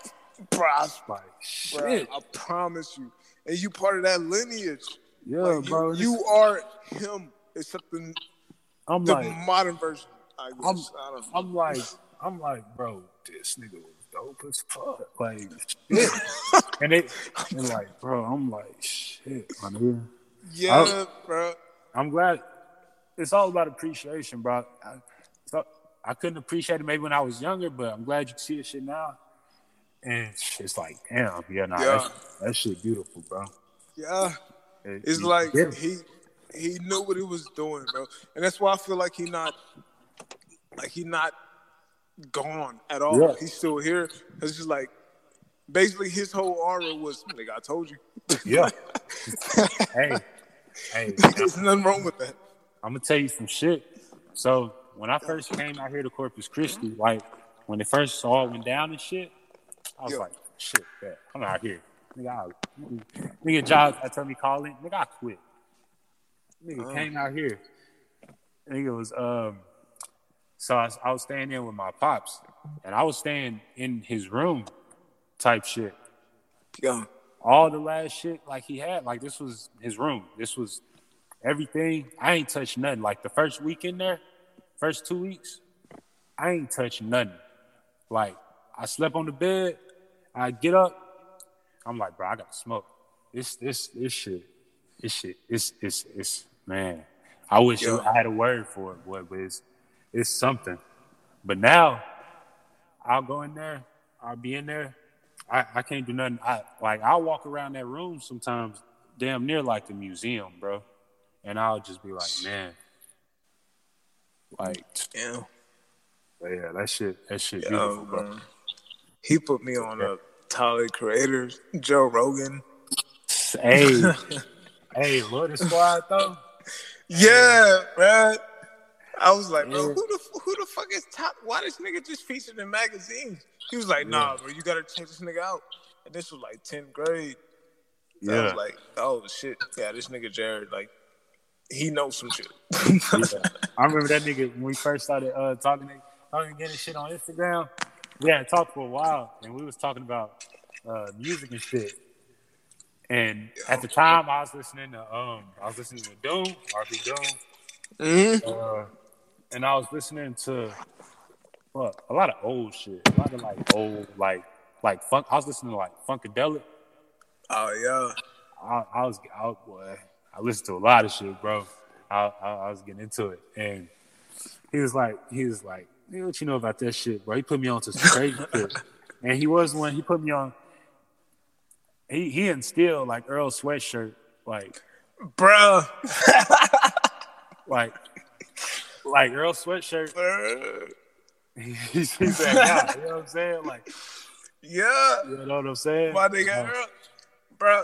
Bro, like, shit. Bruh, I promise you. And you part of that lineage. Yeah, like, bro. You, you, are him, except the, I'm the like, modern version. I guess. I'm, I am like, I'm like, bro, this nigga was dope as fuck. Like, shit. and it, and like, bro, I'm like, shit, my nigga. Yeah, I, bro. I'm glad. It's all about appreciation, bro. I, so, I couldn't appreciate it maybe when I was younger, but I'm glad you see this shit now. And it's like, damn, yeah, nah, yeah. That, that shit beautiful, bro. Yeah. It's like he he knew what he was doing, bro, and that's why I feel like he not like he not gone at all. Yeah. He's still here. It's just like basically his whole aura was like I told you. Yeah. hey, hey, there's nothing wrong with that. I'm gonna tell you some shit. So when I first came out here to Corpus Christi, like when it first all went down and shit, I was yeah. like, shit, yeah, I'm out here. Nigga, I, nigga jobs I told me call calling. Nigga, I quit. Nigga uh. came out here. Nigga was um so I, I was staying in with my pops and I was staying in his room type shit. Yeah. All the last shit like he had, like this was his room. This was everything. I ain't touched nothing. Like the first week in there, first two weeks, I ain't touched nothing. Like I slept on the bed, I get up, I'm like, bro, I gotta smoke. This this this shit, this shit, it's it's it's man. I wish Yo. I had a word for it, boy, but it's it's something. But now I'll go in there, I'll be in there. I, I can't do nothing. I like I'll walk around that room sometimes damn near like the museum, bro. And I'll just be like, man. Like yeah. yeah, that shit that shit Yo, beautiful, bro. He put me on a Tyler creators, Joe Rogan. Hey, hey, Lord Squad though. Yeah, man. I was like, bro, who the who the fuck is top? Why this nigga just featured in magazines? He was like, nah, bro, you gotta check this nigga out. And this was like 10th grade. So yeah. I was like, oh shit, yeah, this nigga Jared, like, he knows some shit. yeah. I remember that nigga when we first started uh, talking, talking getting shit on Instagram we hadn't talked for a while, and we was talking about uh, music and shit. And at the time, I was listening to um, I was listening to Doom, RP Doom, mm-hmm. uh, and I was listening to what a lot of old shit, a lot of like old like like funk. I was listening to like Funkadelic. Oh yeah, I, I was out boy. I listened to a lot of shit, bro. I, I, I was getting into it, and he was like, he was like, what you know about that shit, bro? He put me on to some crazy shit. And he was one, he put me on, he, he instilled like Earl sweatshirt, like, bro. like, like Earl sweatshirt. he's, he's that guy, you know what I'm saying? Like, yeah. You know what I'm saying? My nigga Earl, bro,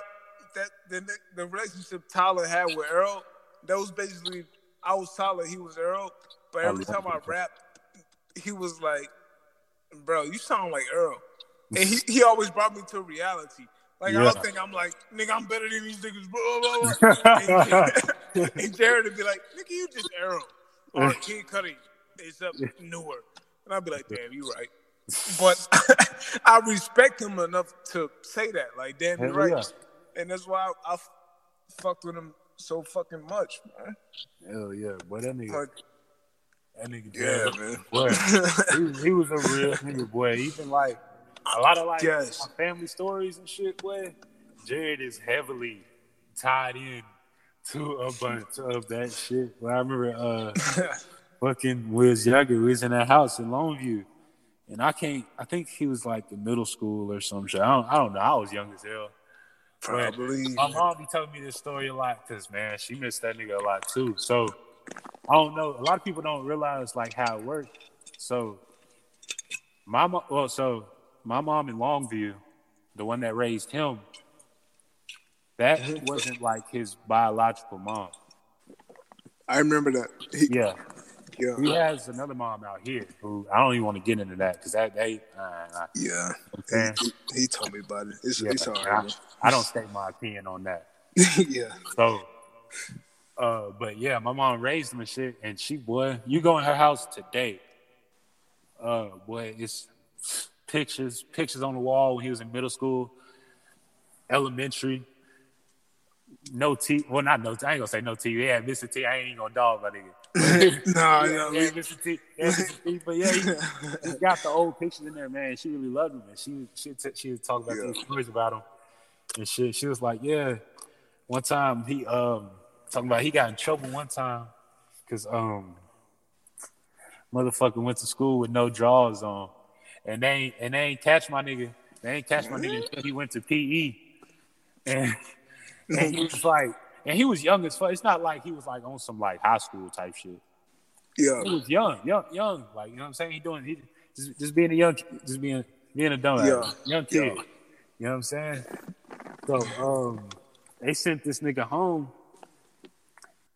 that the, the relationship Tyler had with Earl, that was basically, I was Tyler, he was Earl. But every time I rap, he was like, "Bro, you sound like Earl," and he, he always brought me to reality. Like yeah. I don't think I'm like, nigga, I'm better than these niggas. Blah, blah, blah. and, and Jared would be like, nigga, you just Earl or Kid Cudi is up newer, and I'd be like, damn, you right. but I respect him enough to say that. Like, damn, you're right. yeah. And that's why I, I f- fucked with him so fucking much, man. Hell yeah, boy, that nigga, Like, that nigga, yeah, Jared, man. boy, he, was- he was a real nigga, boy. Even like a lot of like Yes. my family stories and shit, boy. Jared is heavily tied in to a bunch of that shit. But I remember, uh, fucking we was younger, we was in that house in Longview, and I can't. I think he was like in middle school or some shit. I don't. I don't know. I was young as hell. Probably. My mom be telling me this story a lot because man, she missed that nigga a lot too. So I don't know. A lot of people don't realize like how it worked. So my mom, well, so my mom in Longview, the one that raised him, that wasn't like his biological mom. I remember that. He, Yeah, yeah, he has another mom out here who I don't even want to get into that because that they. Uh, yeah. man, He, he told me about it. It's, yeah, it's all I. I don't state my opinion on that. yeah. So, uh, but yeah, my mom raised him and shit, and she, boy, you go in her house today, uh, boy, it's pictures, pictures on the wall when he was in middle school, elementary. No T, well, not no. I ain't gonna say no T. Yeah, Mr. T. I ain't even gonna dog my nigga. nah, yeah, yeah, Mr. T. Yeah, Mr. T. But yeah, he, he got the old pictures in there, man. She really loved him, and she she t- she would talk about Yeah. these stories about him and shit. She was like, yeah. One time he um talking about he got in trouble one time because um motherfucker went to school with no drawers on, and they and they ain't catch my nigga. They ain't catch my nigga until he went to PE, and and he was like, and he was young as fuck. It's not like he was like on some like high school type shit yeah. he was young, young, young. Like you know what I'm saying? He doing he just, just being a young, just being being a dumb Yeah. young kid. Yeah. You know what I'm saying? So um, they sent this nigga home,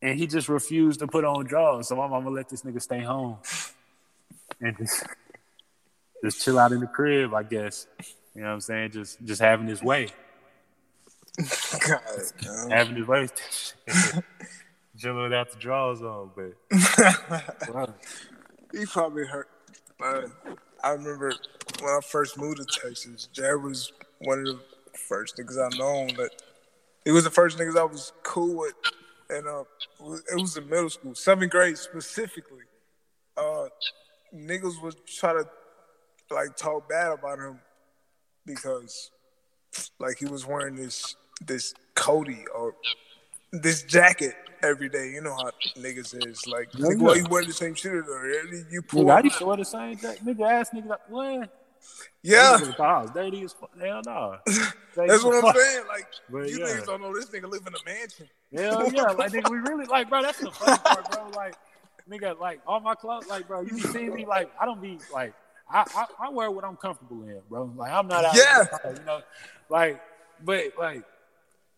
and he just refused to put on drawers. So my mama let this nigga stay home and just just chill out in the crib, I guess. You know what I'm saying? Just just having his way, God, man. having his way. with that shit. Chilling without the drawers on, but wow. he probably hurt. Uh, I remember when I first moved to Texas, Jared was one of the first niggas I known that he was the first niggas I was cool with, and uh, it was in middle school, seventh grade specifically. Uh, niggas would try to like talk bad about him because like he was wearing this this Cody or this jacket every day. You know how niggas is like, Yeah, nigga, why you wear the same shit? Or you pull, Nigga, I used to wear the same jack. Nigga ass nigga like what? yeah. Nigga, dirty as fuck. Hell no. That's what I'm saying. Like But you yeah. niggas don't know this nigga live in a mansion. Hell yeah. Like nigga, we really like bro, that's the funny part, bro. Like nigga, like all my clothes, like bro, you be seeing me like I don't be like I, I, I wear what I'm comfortable in, bro. Like I'm not out Yeah. there, you know, like but like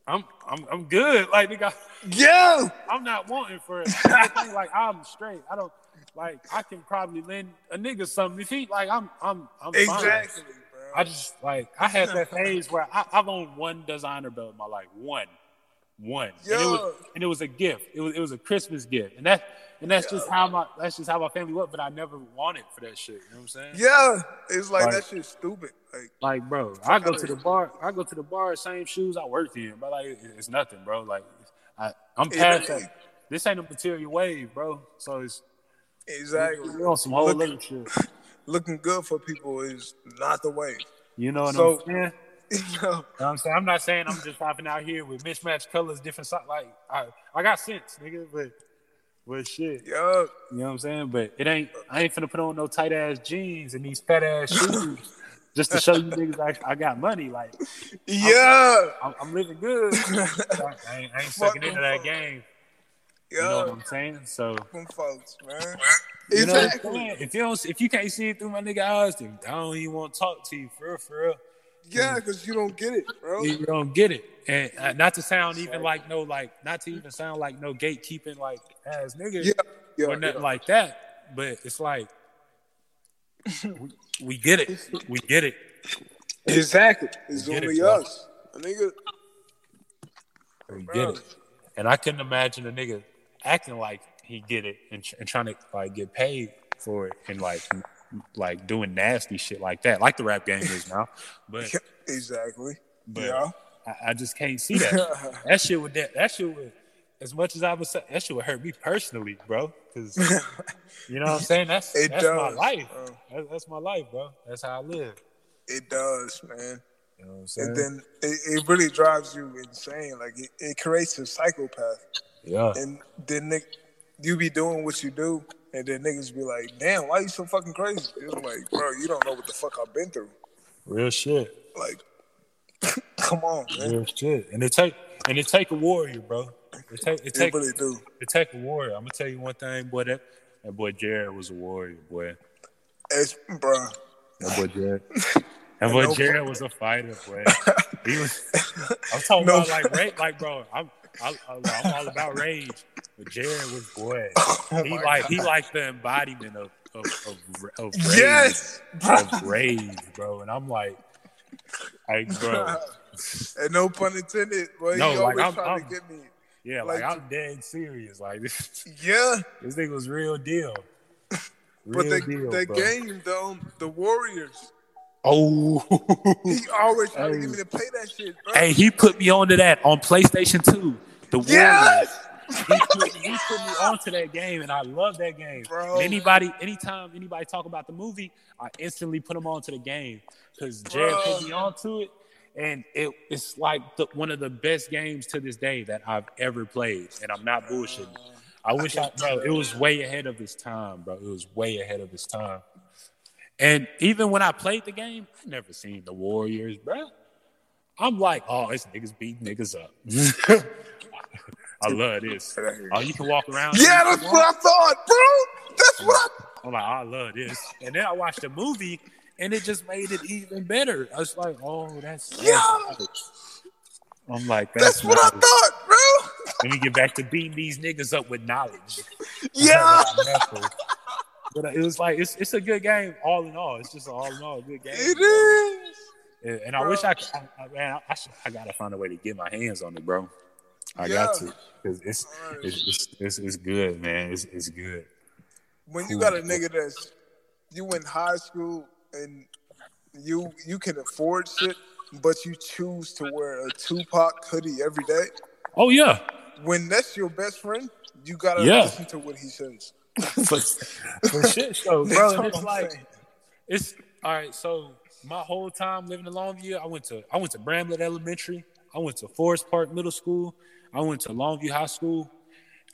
I'm I'm I'm good. Like nigga, Yeah, I'm not wanting for it. Like I'm straight. I don't like I can probably lend a nigga something if he like I'm I'm I'm fine. exactly, bro. I just like I had that phase where I, I've owned one designer belt in my life, one, one, and it was Yeah. and it was a gift. It was it was a Christmas gift, and that and that's just how my that's just how my family was. But I never wanted for that shit. You know what I'm saying? yeah, it's like Like- that shit's stupid. Like Like, bro, I go to the bar. I go to the bar, same shoes I worked in, but like it's nothing, bro. Like I, I'm past that. This ain't a material wave, bro. So it's exactly. on some whole Look- other shit. Looking good for people is not the way. You know what So- I'm saying? You know, You know what I'm saying I'm not saying I'm just popping out here with mismatched colors, different so- like I, I got sense, nigga, but but shit. yeah, You know what I'm saying? But it ain't I ain't finna put on no tight ass jeans and these fat ass shoes just to show you niggas I, I got money. Like yeah, I'm, I'm living good. I, I ain't, I ain't sucking into that game. You know what. I'm saying? So Them folks, man. you know what I'm Exactly. saying? If you don't if you can't see it through my nigga eyes, then I don't even want to talk to you for real, for real. Yeah, because you don't get it, bro. you don't get it. And uh, not to sound even like no like not to even sound like no gatekeeping like ass nigga Yeah, yeah, or nothing yeah. like that. But it's like we, we get it. We get it. Exactly. It's it, only bro. us. A nigga. We get it. And I couldn't imagine a nigga acting like he get it and, tr- and trying to like get paid for it and like like doing nasty shit like that, like the rap game is now. But exactly. But yeah. I, I just can't see that. that shit would that that shit would as much as I would say that shit would hurt me personally, bro. Because you know what I'm saying. That's It that's does, my life. That, that's my life, bro. That's how I live. It does, man. You know what I'm saying? And then it, it really drives you insane. Like it, it creates a psychopath. yeah, And then Nick, you be doing what you do, and then niggas be like, "Damn, why you so fucking crazy?" It's like, bro, you don't know what the fuck I've been through. real shit. Like, come on, man. Real shit. And it take and it take a warrior, bro. It take it It take really do. it take a warrior. I'm gonna tell you one thing, boy. That that boy Jared was a warrior, boy. It's, bro. That boy Jared. That boy No- Jared was a fighter, boy. He was. I'm talking No- about like rage, like bro. I'm I, I, I'm all about rage, but Jared was boy. Oh He like he like the embodiment of of of, of rage, Yes, bro. of rage, bro. And I'm like, like bro, and no pun intended, but No, he like, always I'm- trying I'm- to get me. yeah, like, Like- I'm dead serious. Like this, Yeah, this thing was real deal. but Real the, deal, the bro. game though, um, the Warriors, Oh, he always trying to get me to play that shit, bro. hey, he put me onto that on PlayStation 2. The Warriors. yes, he put, he put me onto that game, and I love that game. Bro. And anybody, anytime anybody talk about the movie, I instantly put them onto the game because Jared put me onto it, and it, it's like the, one of the best games to this day that I've ever played, and I'm not bullshitting. I wish I, bro, it was way ahead of its time, bro. It was way ahead of its time. And even when I played the game, I never seen the Warriors, bro. I'm like, oh, this niggas beat niggas up. I love this. Oh, you can walk around. yeah, that's what I thought, bro. That's what I. I'm like, I love this. And then I watched the movie, and it just made it even better. I was like, oh, that's, Yeah. I'm like, that's, That's what I thought, bro. Let me get back to beating these niggas up with knowledge. Yeah, But it was like it's it's a good game all in all. It's just all in all a good game. it is. And, and I wish I, could- I, I man, I, should, I gotta find a way to get my hands on it, bro. I got to because it's it's, it's it's it's good, man. It's it's good. When you got a nigga that's you in high school and you you can afford shit, but you choose to wear a Tupac hoodie every day. Oh yeah, When that's your best friend, you gotta Yeah. listen to what he says. for shit That's bro. it's like saying. it's all right. So my whole time living in Longview, I went to I went to Bramlette Elementary. I went to Forest Park Middle School. I went to Longview High School.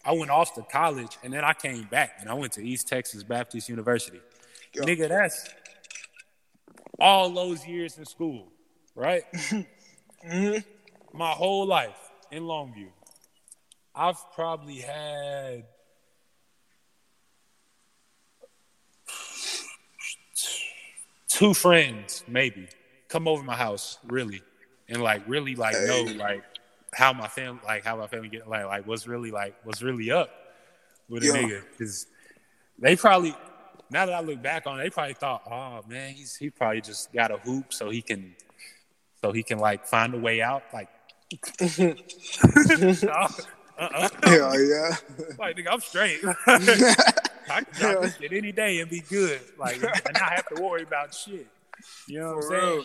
I went off to college, and then I came back and I went to East Texas Baptist University. Yeah. Nigga, that's all those years in school, right? Mm-hmm. My whole life in Longview, I've probably had two friends, maybe, come over my house, really, and like really like know Hey. like how my family like how my family get like like what's really like what's really up with a Yeah. nigga because they probably now that I look back on it, they probably thought, oh man, he's he probably just got a hoop so he can so he can like find a way out. Like, uh-uh. Yeah, yeah. like nigga, I'm straight. I can drop this shit any day and be good. Like, and not have to worry about shit. You know what For I'm saying? real.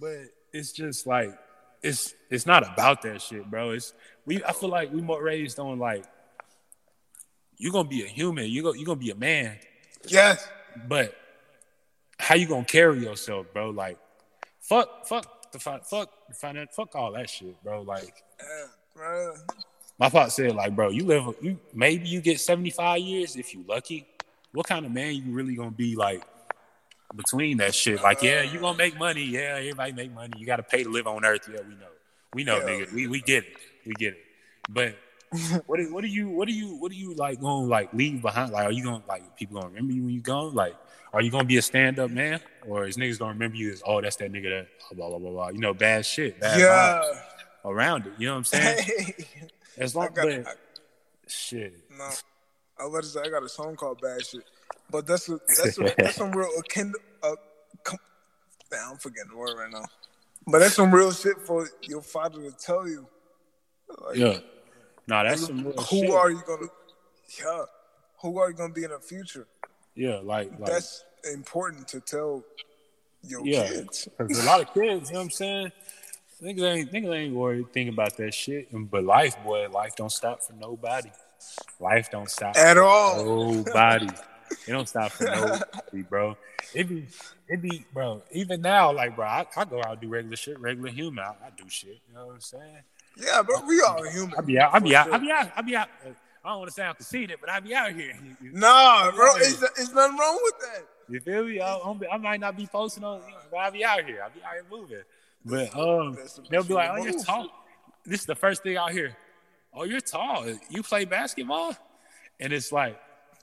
But it's just like it's it's not about that shit, bro. It's we. I feel like we more raised on like you're gonna be a human. You go. You gonna be a man. Yes. But how you gonna carry yourself, bro? Like, fuck, fuck the fi- fuck the finance, fuck all that shit, bro. Like, Yeah, bro. my pop said, like, bro, you live, you maybe you get seventy five years if you lucky. What kind of man you really gonna be like between that shit? Like, yeah, you gonna make money. Yeah, everybody make money. You got to pay to live on Earth. Yeah, we know, we know, Yeah. nigga. We we get it, we get it. But what do, what do you what do you what do you like gonna like leave behind? Like, are you gonna like people gonna remember you when you gone? Like, are you gonna be a stand up man, or is niggas gonna remember you as oh that's that nigga that oh, blah blah blah blah? You know, bad shit, bad Yeah. around it. You know what I'm saying? As long I, shit. no, I was about to say I got a song called "Bad Shit," but that's a, that's a, that's some real akin. Uh, com- damn, I'm forgetting the word right now. But that's some real shit for your father to tell you. Like, Yeah. Nah, that's some real who shit. are you gonna? Yeah, who are you gonna be in the future? yeah, like, like That's important to tell your Yeah. kids. Because a lot of kids, you know what I'm saying? Niggas ain't niggas ain't worried thinking about that shit. But life, boy, life don't stop for nobody. Life don't stop At for all. Nobody. it don't stop for nobody, bro. It be it be bro, even now, like bro, I, I go out and do regular shit, regular human. I, I do shit. You know what I'm saying? Yeah, bro, we all human. I be out, I be out, sure. I be out, I be out. I don't want to sound conceited, but I be out here. Nah, bro, it's, it's nothing wrong with that. You feel me? I, I might not be posting on, but I be out here. I be out here moving. But um, they'll be like, "Oh, you're tall." This is the first thing I hear. Oh, you're tall. You play basketball? And it's like,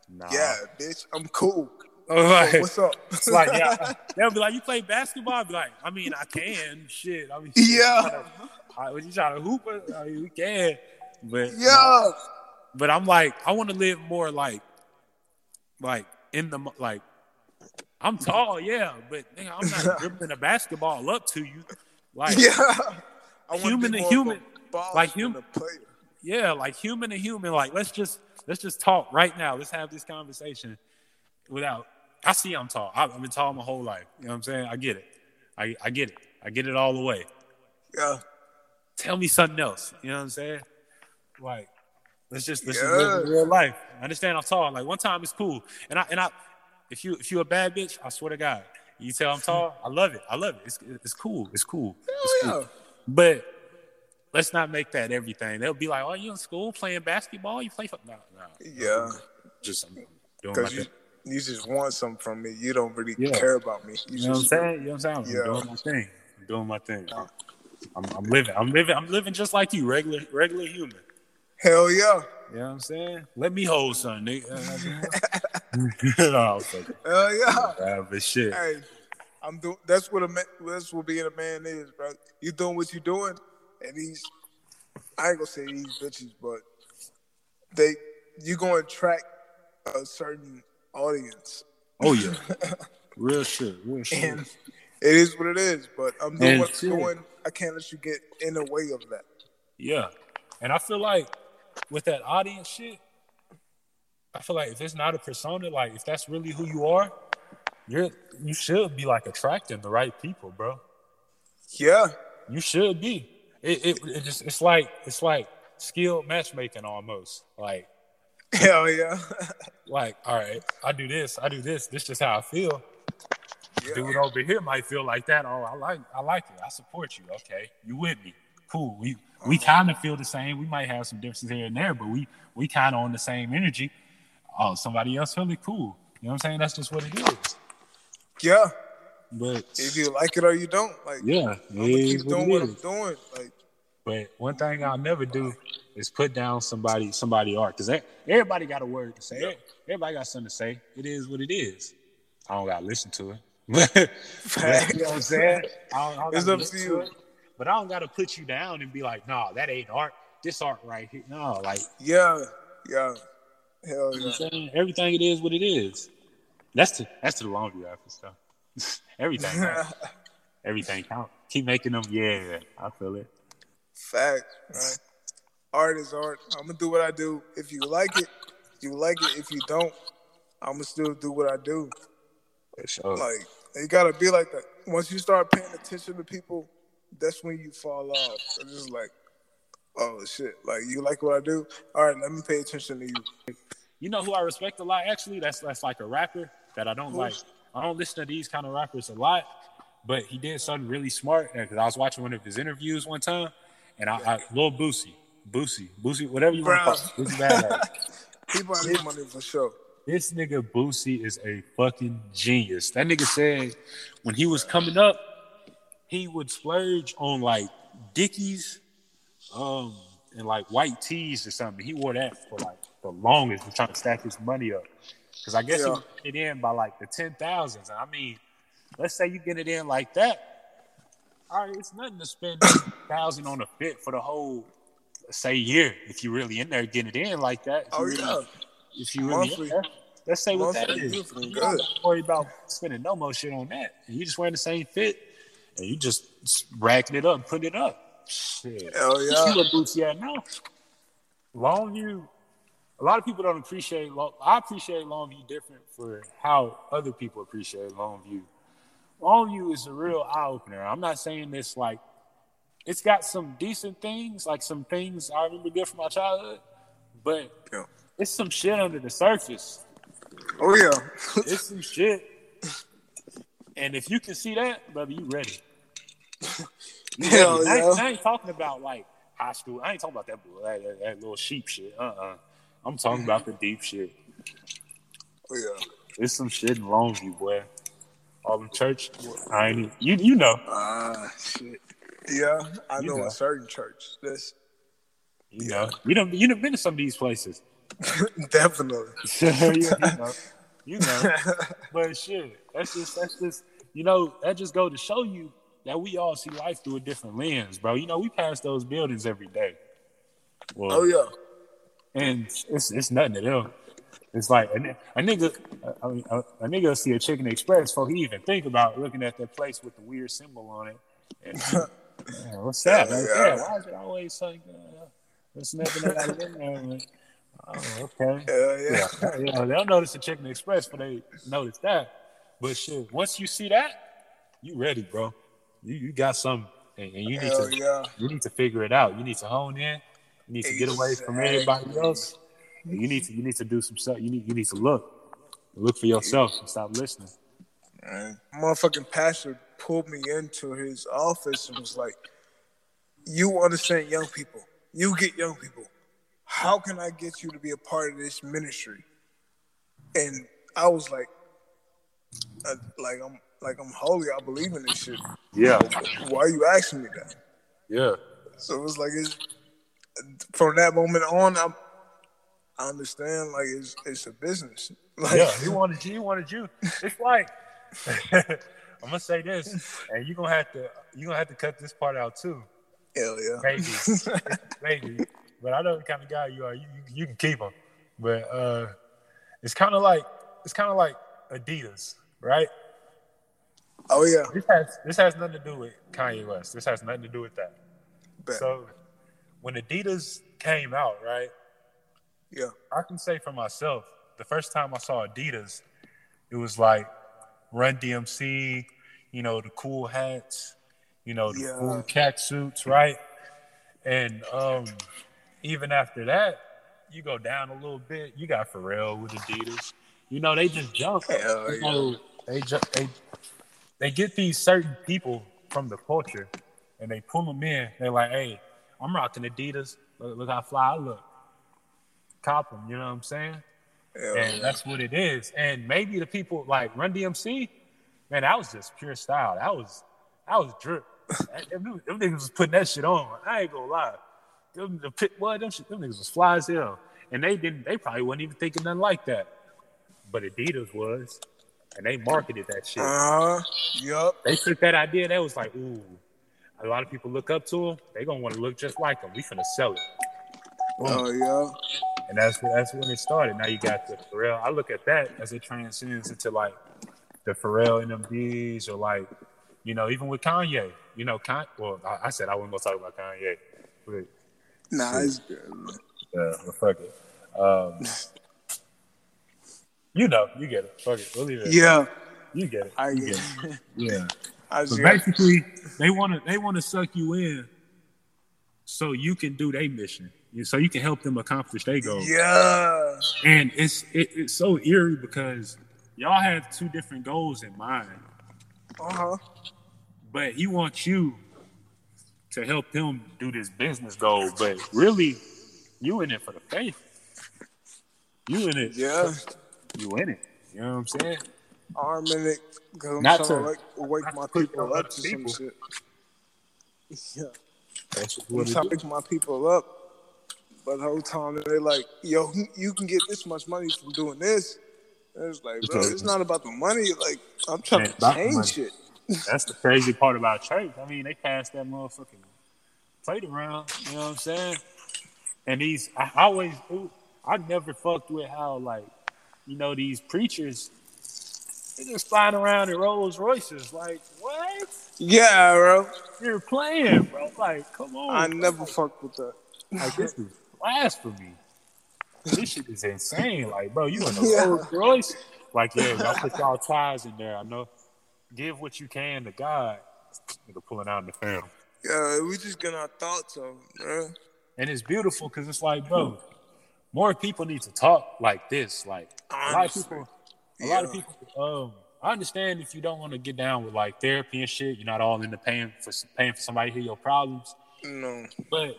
nah. Yeah, bitch, I'm cool. Like, what's up? it's like, yeah. They'll be like, "You play basketball?" I'll be like, "I mean, I can. Shit. I mean, Yeah. I, was you trying to hoop? it? I mean, we can." But yeah. but I'm like, I want to live more like, like in the like. I'm tall, yeah, but nigga, I'm not dribbling a basketball up to you. Like, Yeah. I Human to more of a human, like than hum- a player. yeah, like human to human. Like, let's just let's just talk right now. Let's have this conversation without. I see I'm tall. I've been tall my whole life. You know what I'm saying? I get it. I I get it. I get it all the way. Yeah. Tell me something else. You know what I'm saying? Like, let's just let's just live in real life. I understand I'm tall. Like one time it's cool, and I and I, if you if you a bad bitch, I swear to God, you tell I'm tall. I love it. I love it. It's it's cool. It's cool. It's cool. Hell yeah. But let's not make that everything. They'll be like, "Oh, you in school playing basketball? You play football?" no, no, Yeah. just I'm doing my you, thing." you just want something from me. You don't really Yeah. care about me. You, You know what I'm saying? You know what I'm saying? I'm Yeah. doing my thing. I'm doing my thing. I'm, I'm living. I'm living. I'm living just like you, regular, regular human. hell yeah. You know what I'm saying? Let me hold something, nigga. no, I'm Hell yeah. But shit. Hey, I'm doing. That's what a man. That's what being a man is, bro. You doing what you're doing, and these. I ain't gonna say these bitches, but they. You gonna attract a certain audience, Oh yeah, real shit, real shit. and it is what it is. But I'm doing And what I'm shit. doing. I can't let you get in the way of that. Yeah, and I feel like with that audience shit, I feel like if it's not a persona, like if that's really who you are, you're you should be like attracting the right people, bro. Yeah. You should be. It it, it just it's like it's like skilled matchmaking almost. Like Hell yeah. like all right, I do this, I do this. This just how I feel. Dude yeah. over here might feel like that. Oh, I like I like it. I support you. Okay, you with me? Cool. We we uh-huh. kind of feel the same. We might have some differences here and there, but we we kind of on the same energy. Oh, somebody else feel it cool. You know what I'm saying? That's just what it is. Yeah. But If you like it or you don't, like yeah, I'm gonna keep doing what is. I'm doing. Like But one thing I'll never do is put down somebody somebody art because everybody got a word to say. Yeah. Everybody got something to say. It is what it is. I don't gotta listen to it. But, you know what I'm saying? I don't, I don't It's up to you. it. But I don't gotta put you down and be like, nah, that ain't art. This art right here. No, like yeah, yeah. Hell you know what yeah. Everything it is what it is. That's to that's to the laundry after stuff. everything. counts. everything count. Keep making them. Yeah, I feel it. Fact, right? Art is art. I'm gonna do what I do. If you like it, you like it. If you don't, I'm gonna still do what I do. For oh. sure. Like you gotta be like that. Once you start paying attention to people, that's when you fall off. It's just like, oh shit, like you like what I do. All right, let me pay attention to you. You know who I respect a lot? Actually, that's that's like a rapper that I don't Who? like. I don't listen to these kind of rappers a lot, but he did something really smart. Because I was watching one of his interviews one time, and I, I Lil Boosie, Boosie, Boosie, whatever you want to call it, Boosie Badass. People have this money for sure. This nigga Boosie is a fucking genius. That nigga said when he was coming up, he would splurge on like Dickies, um, and like white tees or something. He wore that for like the longest, trying to stack his money up. Cause I guess Yeah. would get it in by like the ten thousands. And I mean, let's say you get it in like that. All right, it's nothing to spend thousand on a fit for the whole say year if you're really in there getting it in like that. If Oh really- yeah, if you really Monthly. in there, let's say what that is. you You don't worry about spending no more shit on that. And you just wearing the same fit and you just racking it up, putting it up. Shit. hell You yeah. see what Boosie at now? Longview, a lot of people don't appreciate. Long, I appreciate Longview different for how other people appreciate Longview. Longview is a real eye opener. I'm not saying this like it's got some decent things, like some things I remember good from my childhood, but Yeah. it's some shit under the surface. Oh yeah. It's some shit. And if you can see that, brother, you ready. You Hell. I, ain't, yeah. I ain't talking about like high school. I ain't talking about that that, that, that little sheep shit. Uh uh-uh. uh. I am talking about the deep shit. Oh yeah. It's some shit in Longview, boy. All the church. I ain't you you know. Ah shit. Yeah, I You know, know. a certain church. That's You know. You done you done been to some of these places. definitely. you, you know. You know. But shit, that's just that's just you know that just go to show you that we all see life through a different lens, bro. You know we pass those buildings every day. Well, Oh yeah. And it's it's nothing to them. It's like a, a nigga, I mean, a, a nigga see a Chicken Express before he even think about looking at that place with the weird symbol on it. And, yeah, what's that? Right Yeah. Why is it always like uh, there's nothing that I? Like, Oh, okay. Yeah, yeah. Yeah, yeah, they'll notice the Chicken Express but they notice that. But shit, once you see that, you ready, bro. You you got something, and, and you need Hell to yeah. you need to figure it out. You need to hone in. You need to get away from everybody else. You need to you need to do some stuff. You need you need to look, look for yourself and stop listening. Man, motherfucking pastor pulled me into his office and was like, "You understand young people. You get young people. How can I get you to be a part of this ministry?" And I was like, uh, "Like I'm like I'm holy. I believe in this shit. Yeah, Why are you asking me that?" yeah, So it was like it's from that moment on. I'm, I understand. Like it's it's a business. Like, yeah. He wanted you. He wanted you. It's like I'm gonna say this, and you're gonna have to you're gonna have to cut this part out too. hell yeah. Maybe, maybe. But I know the kind of guy you are. You, you, you can keep them. But uh, it's kind of like it's kind of like Adidas, right? Oh yeah. This has this has nothing to do with Kanye West. This has nothing to do with that. Bet. So when Adidas came out, right? yeah. I can say for myself, the first time I saw Adidas, it was like Run DMC, you know, the cool hats, you know, the Yeah. cool cat suits, right? And um, even after that, you go down a little bit. You got Pharrell with Adidas. You know, they just jump. Hell You know, they ju- they they get these certain people from the culture, and they pull them in. They're like, "Hey, I'm rocking Adidas. Look, look how fly I look. Cop them." You know what I'm saying? Hell and yeah. that's what it is. And maybe the people like Run DMC, man, that was just pure style. That was that was drip. Them, them niggas was putting that shit on. I ain't gonna lie. Them, the pit, what them, shit, them niggas was fly as hell, and they didn't. They probably wasn't even thinking nothing like that. But Adidas was, and they marketed that shit. Uh huh. Yup. They took that idea. They was like, ooh, a lot of people look up to them. They gonna want to look just like them. We finna sell it. Oh yeah. And that's that's when it started. Now you got the Pharrell. I look at that as it transcends into like the Pharrell NMDs or like, you know, even with Kanye. You know, Con- well, I, I said I wasn't gonna talk about Kanye, but Nah, it's good. Man. well, fuck it. Um, you know, you get it. Fuck it. We'll leave it. Yeah, you get it. I You get. get it. It. Yeah. I But just got, basically, they want to they want to suck you in, so you can do their mission, so you can help them accomplish their goals. yeah. And it's it, it's so eerie because y'all have two different goals in mind, Uh huh. but he wants you to help him do this business goal. But really, you in it for the faith. You in it. Yeah. You in it. You know what I'm saying? Arm in it because I'm Not trying to, to- like, wake my to people up other to some shit. Yeah. That's just I'm what trying it to is. wake my people up, but the whole time they're like, "Yo, you can get this much money from doing this." And it's like, bro, it's not about the money. Like, I'm trying Man, to change money. shit. That's the crazy part about church. I mean, they passed that motherfucking plate around. You know what I'm saying? And these, I always, I never fucked with how like, you know, these preachers, just flying around in Rolls Royces. Like, what? Yeah, bro. You're playing, bro. Like, come on. I bro. never fucked with that. Like, this is blasphemy. this shit is insane. Like, bro, you in the Yeah. Rolls Royce? Like, yeah, y'all put y'all ties in there. I know. Give what you can to God. Nigga pulling out in the film. Yeah, we just getting our thoughts on, bro. And it's beautiful because it's like, bro, more people need to talk like this. Like a lot of people, a lot of people. Um, I understand if you don't want to get down with like therapy and shit. You're not all into paying for paying for somebody to hear your problems. No. But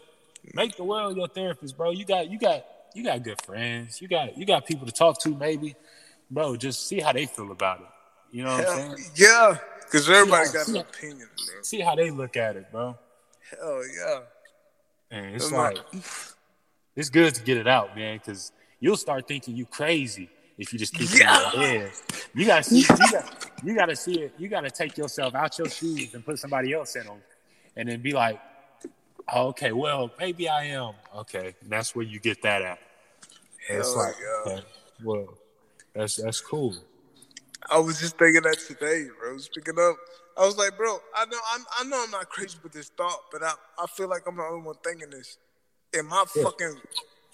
make the world your therapist, bro. You got you got you got good friends. You got you got people to talk to, maybe, bro. Just see how they feel about it. You know what I'm saying? yeah, because everybody Yeah, got an opinion, bro. See how they look at it, bro. Hell yeah. And it's I'm like- like it's good to get it out, man, because you'll start thinking you crazy if you just keep it Yeah. in your head. You gotta see, you got, you gotta see it. You gotta take yourself out your shoes and put somebody else in them, and then be like, oh, okay, well, maybe I am. Okay, and that's where you get that at. And it's like, yeah. well, that's that's cool. I was just thinking that today, bro. Speaking up, I was like, bro, I know, I'm, I know, I'm not crazy with this thought, but I, I feel like I'm the only one thinking this. Am I Yeah. fucking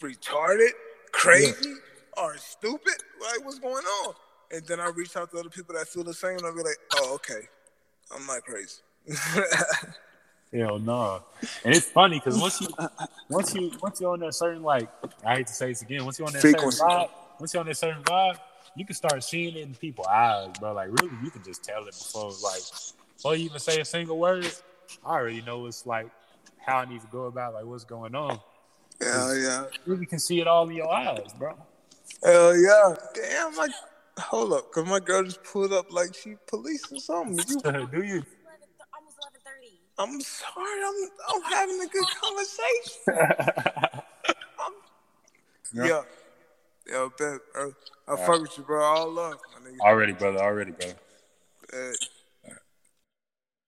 retarded, crazy, or stupid? Like, what's going on? And then I reach out to other people that feel the same, and I'll be like, oh, okay, I'm not crazy. Hell no. And it's funny because once you once you once you're on that certain like I hate to say this again, once you're on that Frequency. certain vibe, once you're on that certain vibe, you can start seeing it in people's eyes, bro. Like really you can just tell it before like before you even say a single word, I already know it's like how I need to go about like what's going on. Yeah, yeah, You really can see it all in your eyes, bro. Hell yeah. Damn, like, hold up, cause my girl just pulled up like she police or something. You, Do you? 11:30. I'm sorry, I'm, I'm having a good conversation. I'm, Yeah. yeah. Yo, bet, bro. I fuck with you, bro. All love, my nigga. already, brother, already, bro. Uh,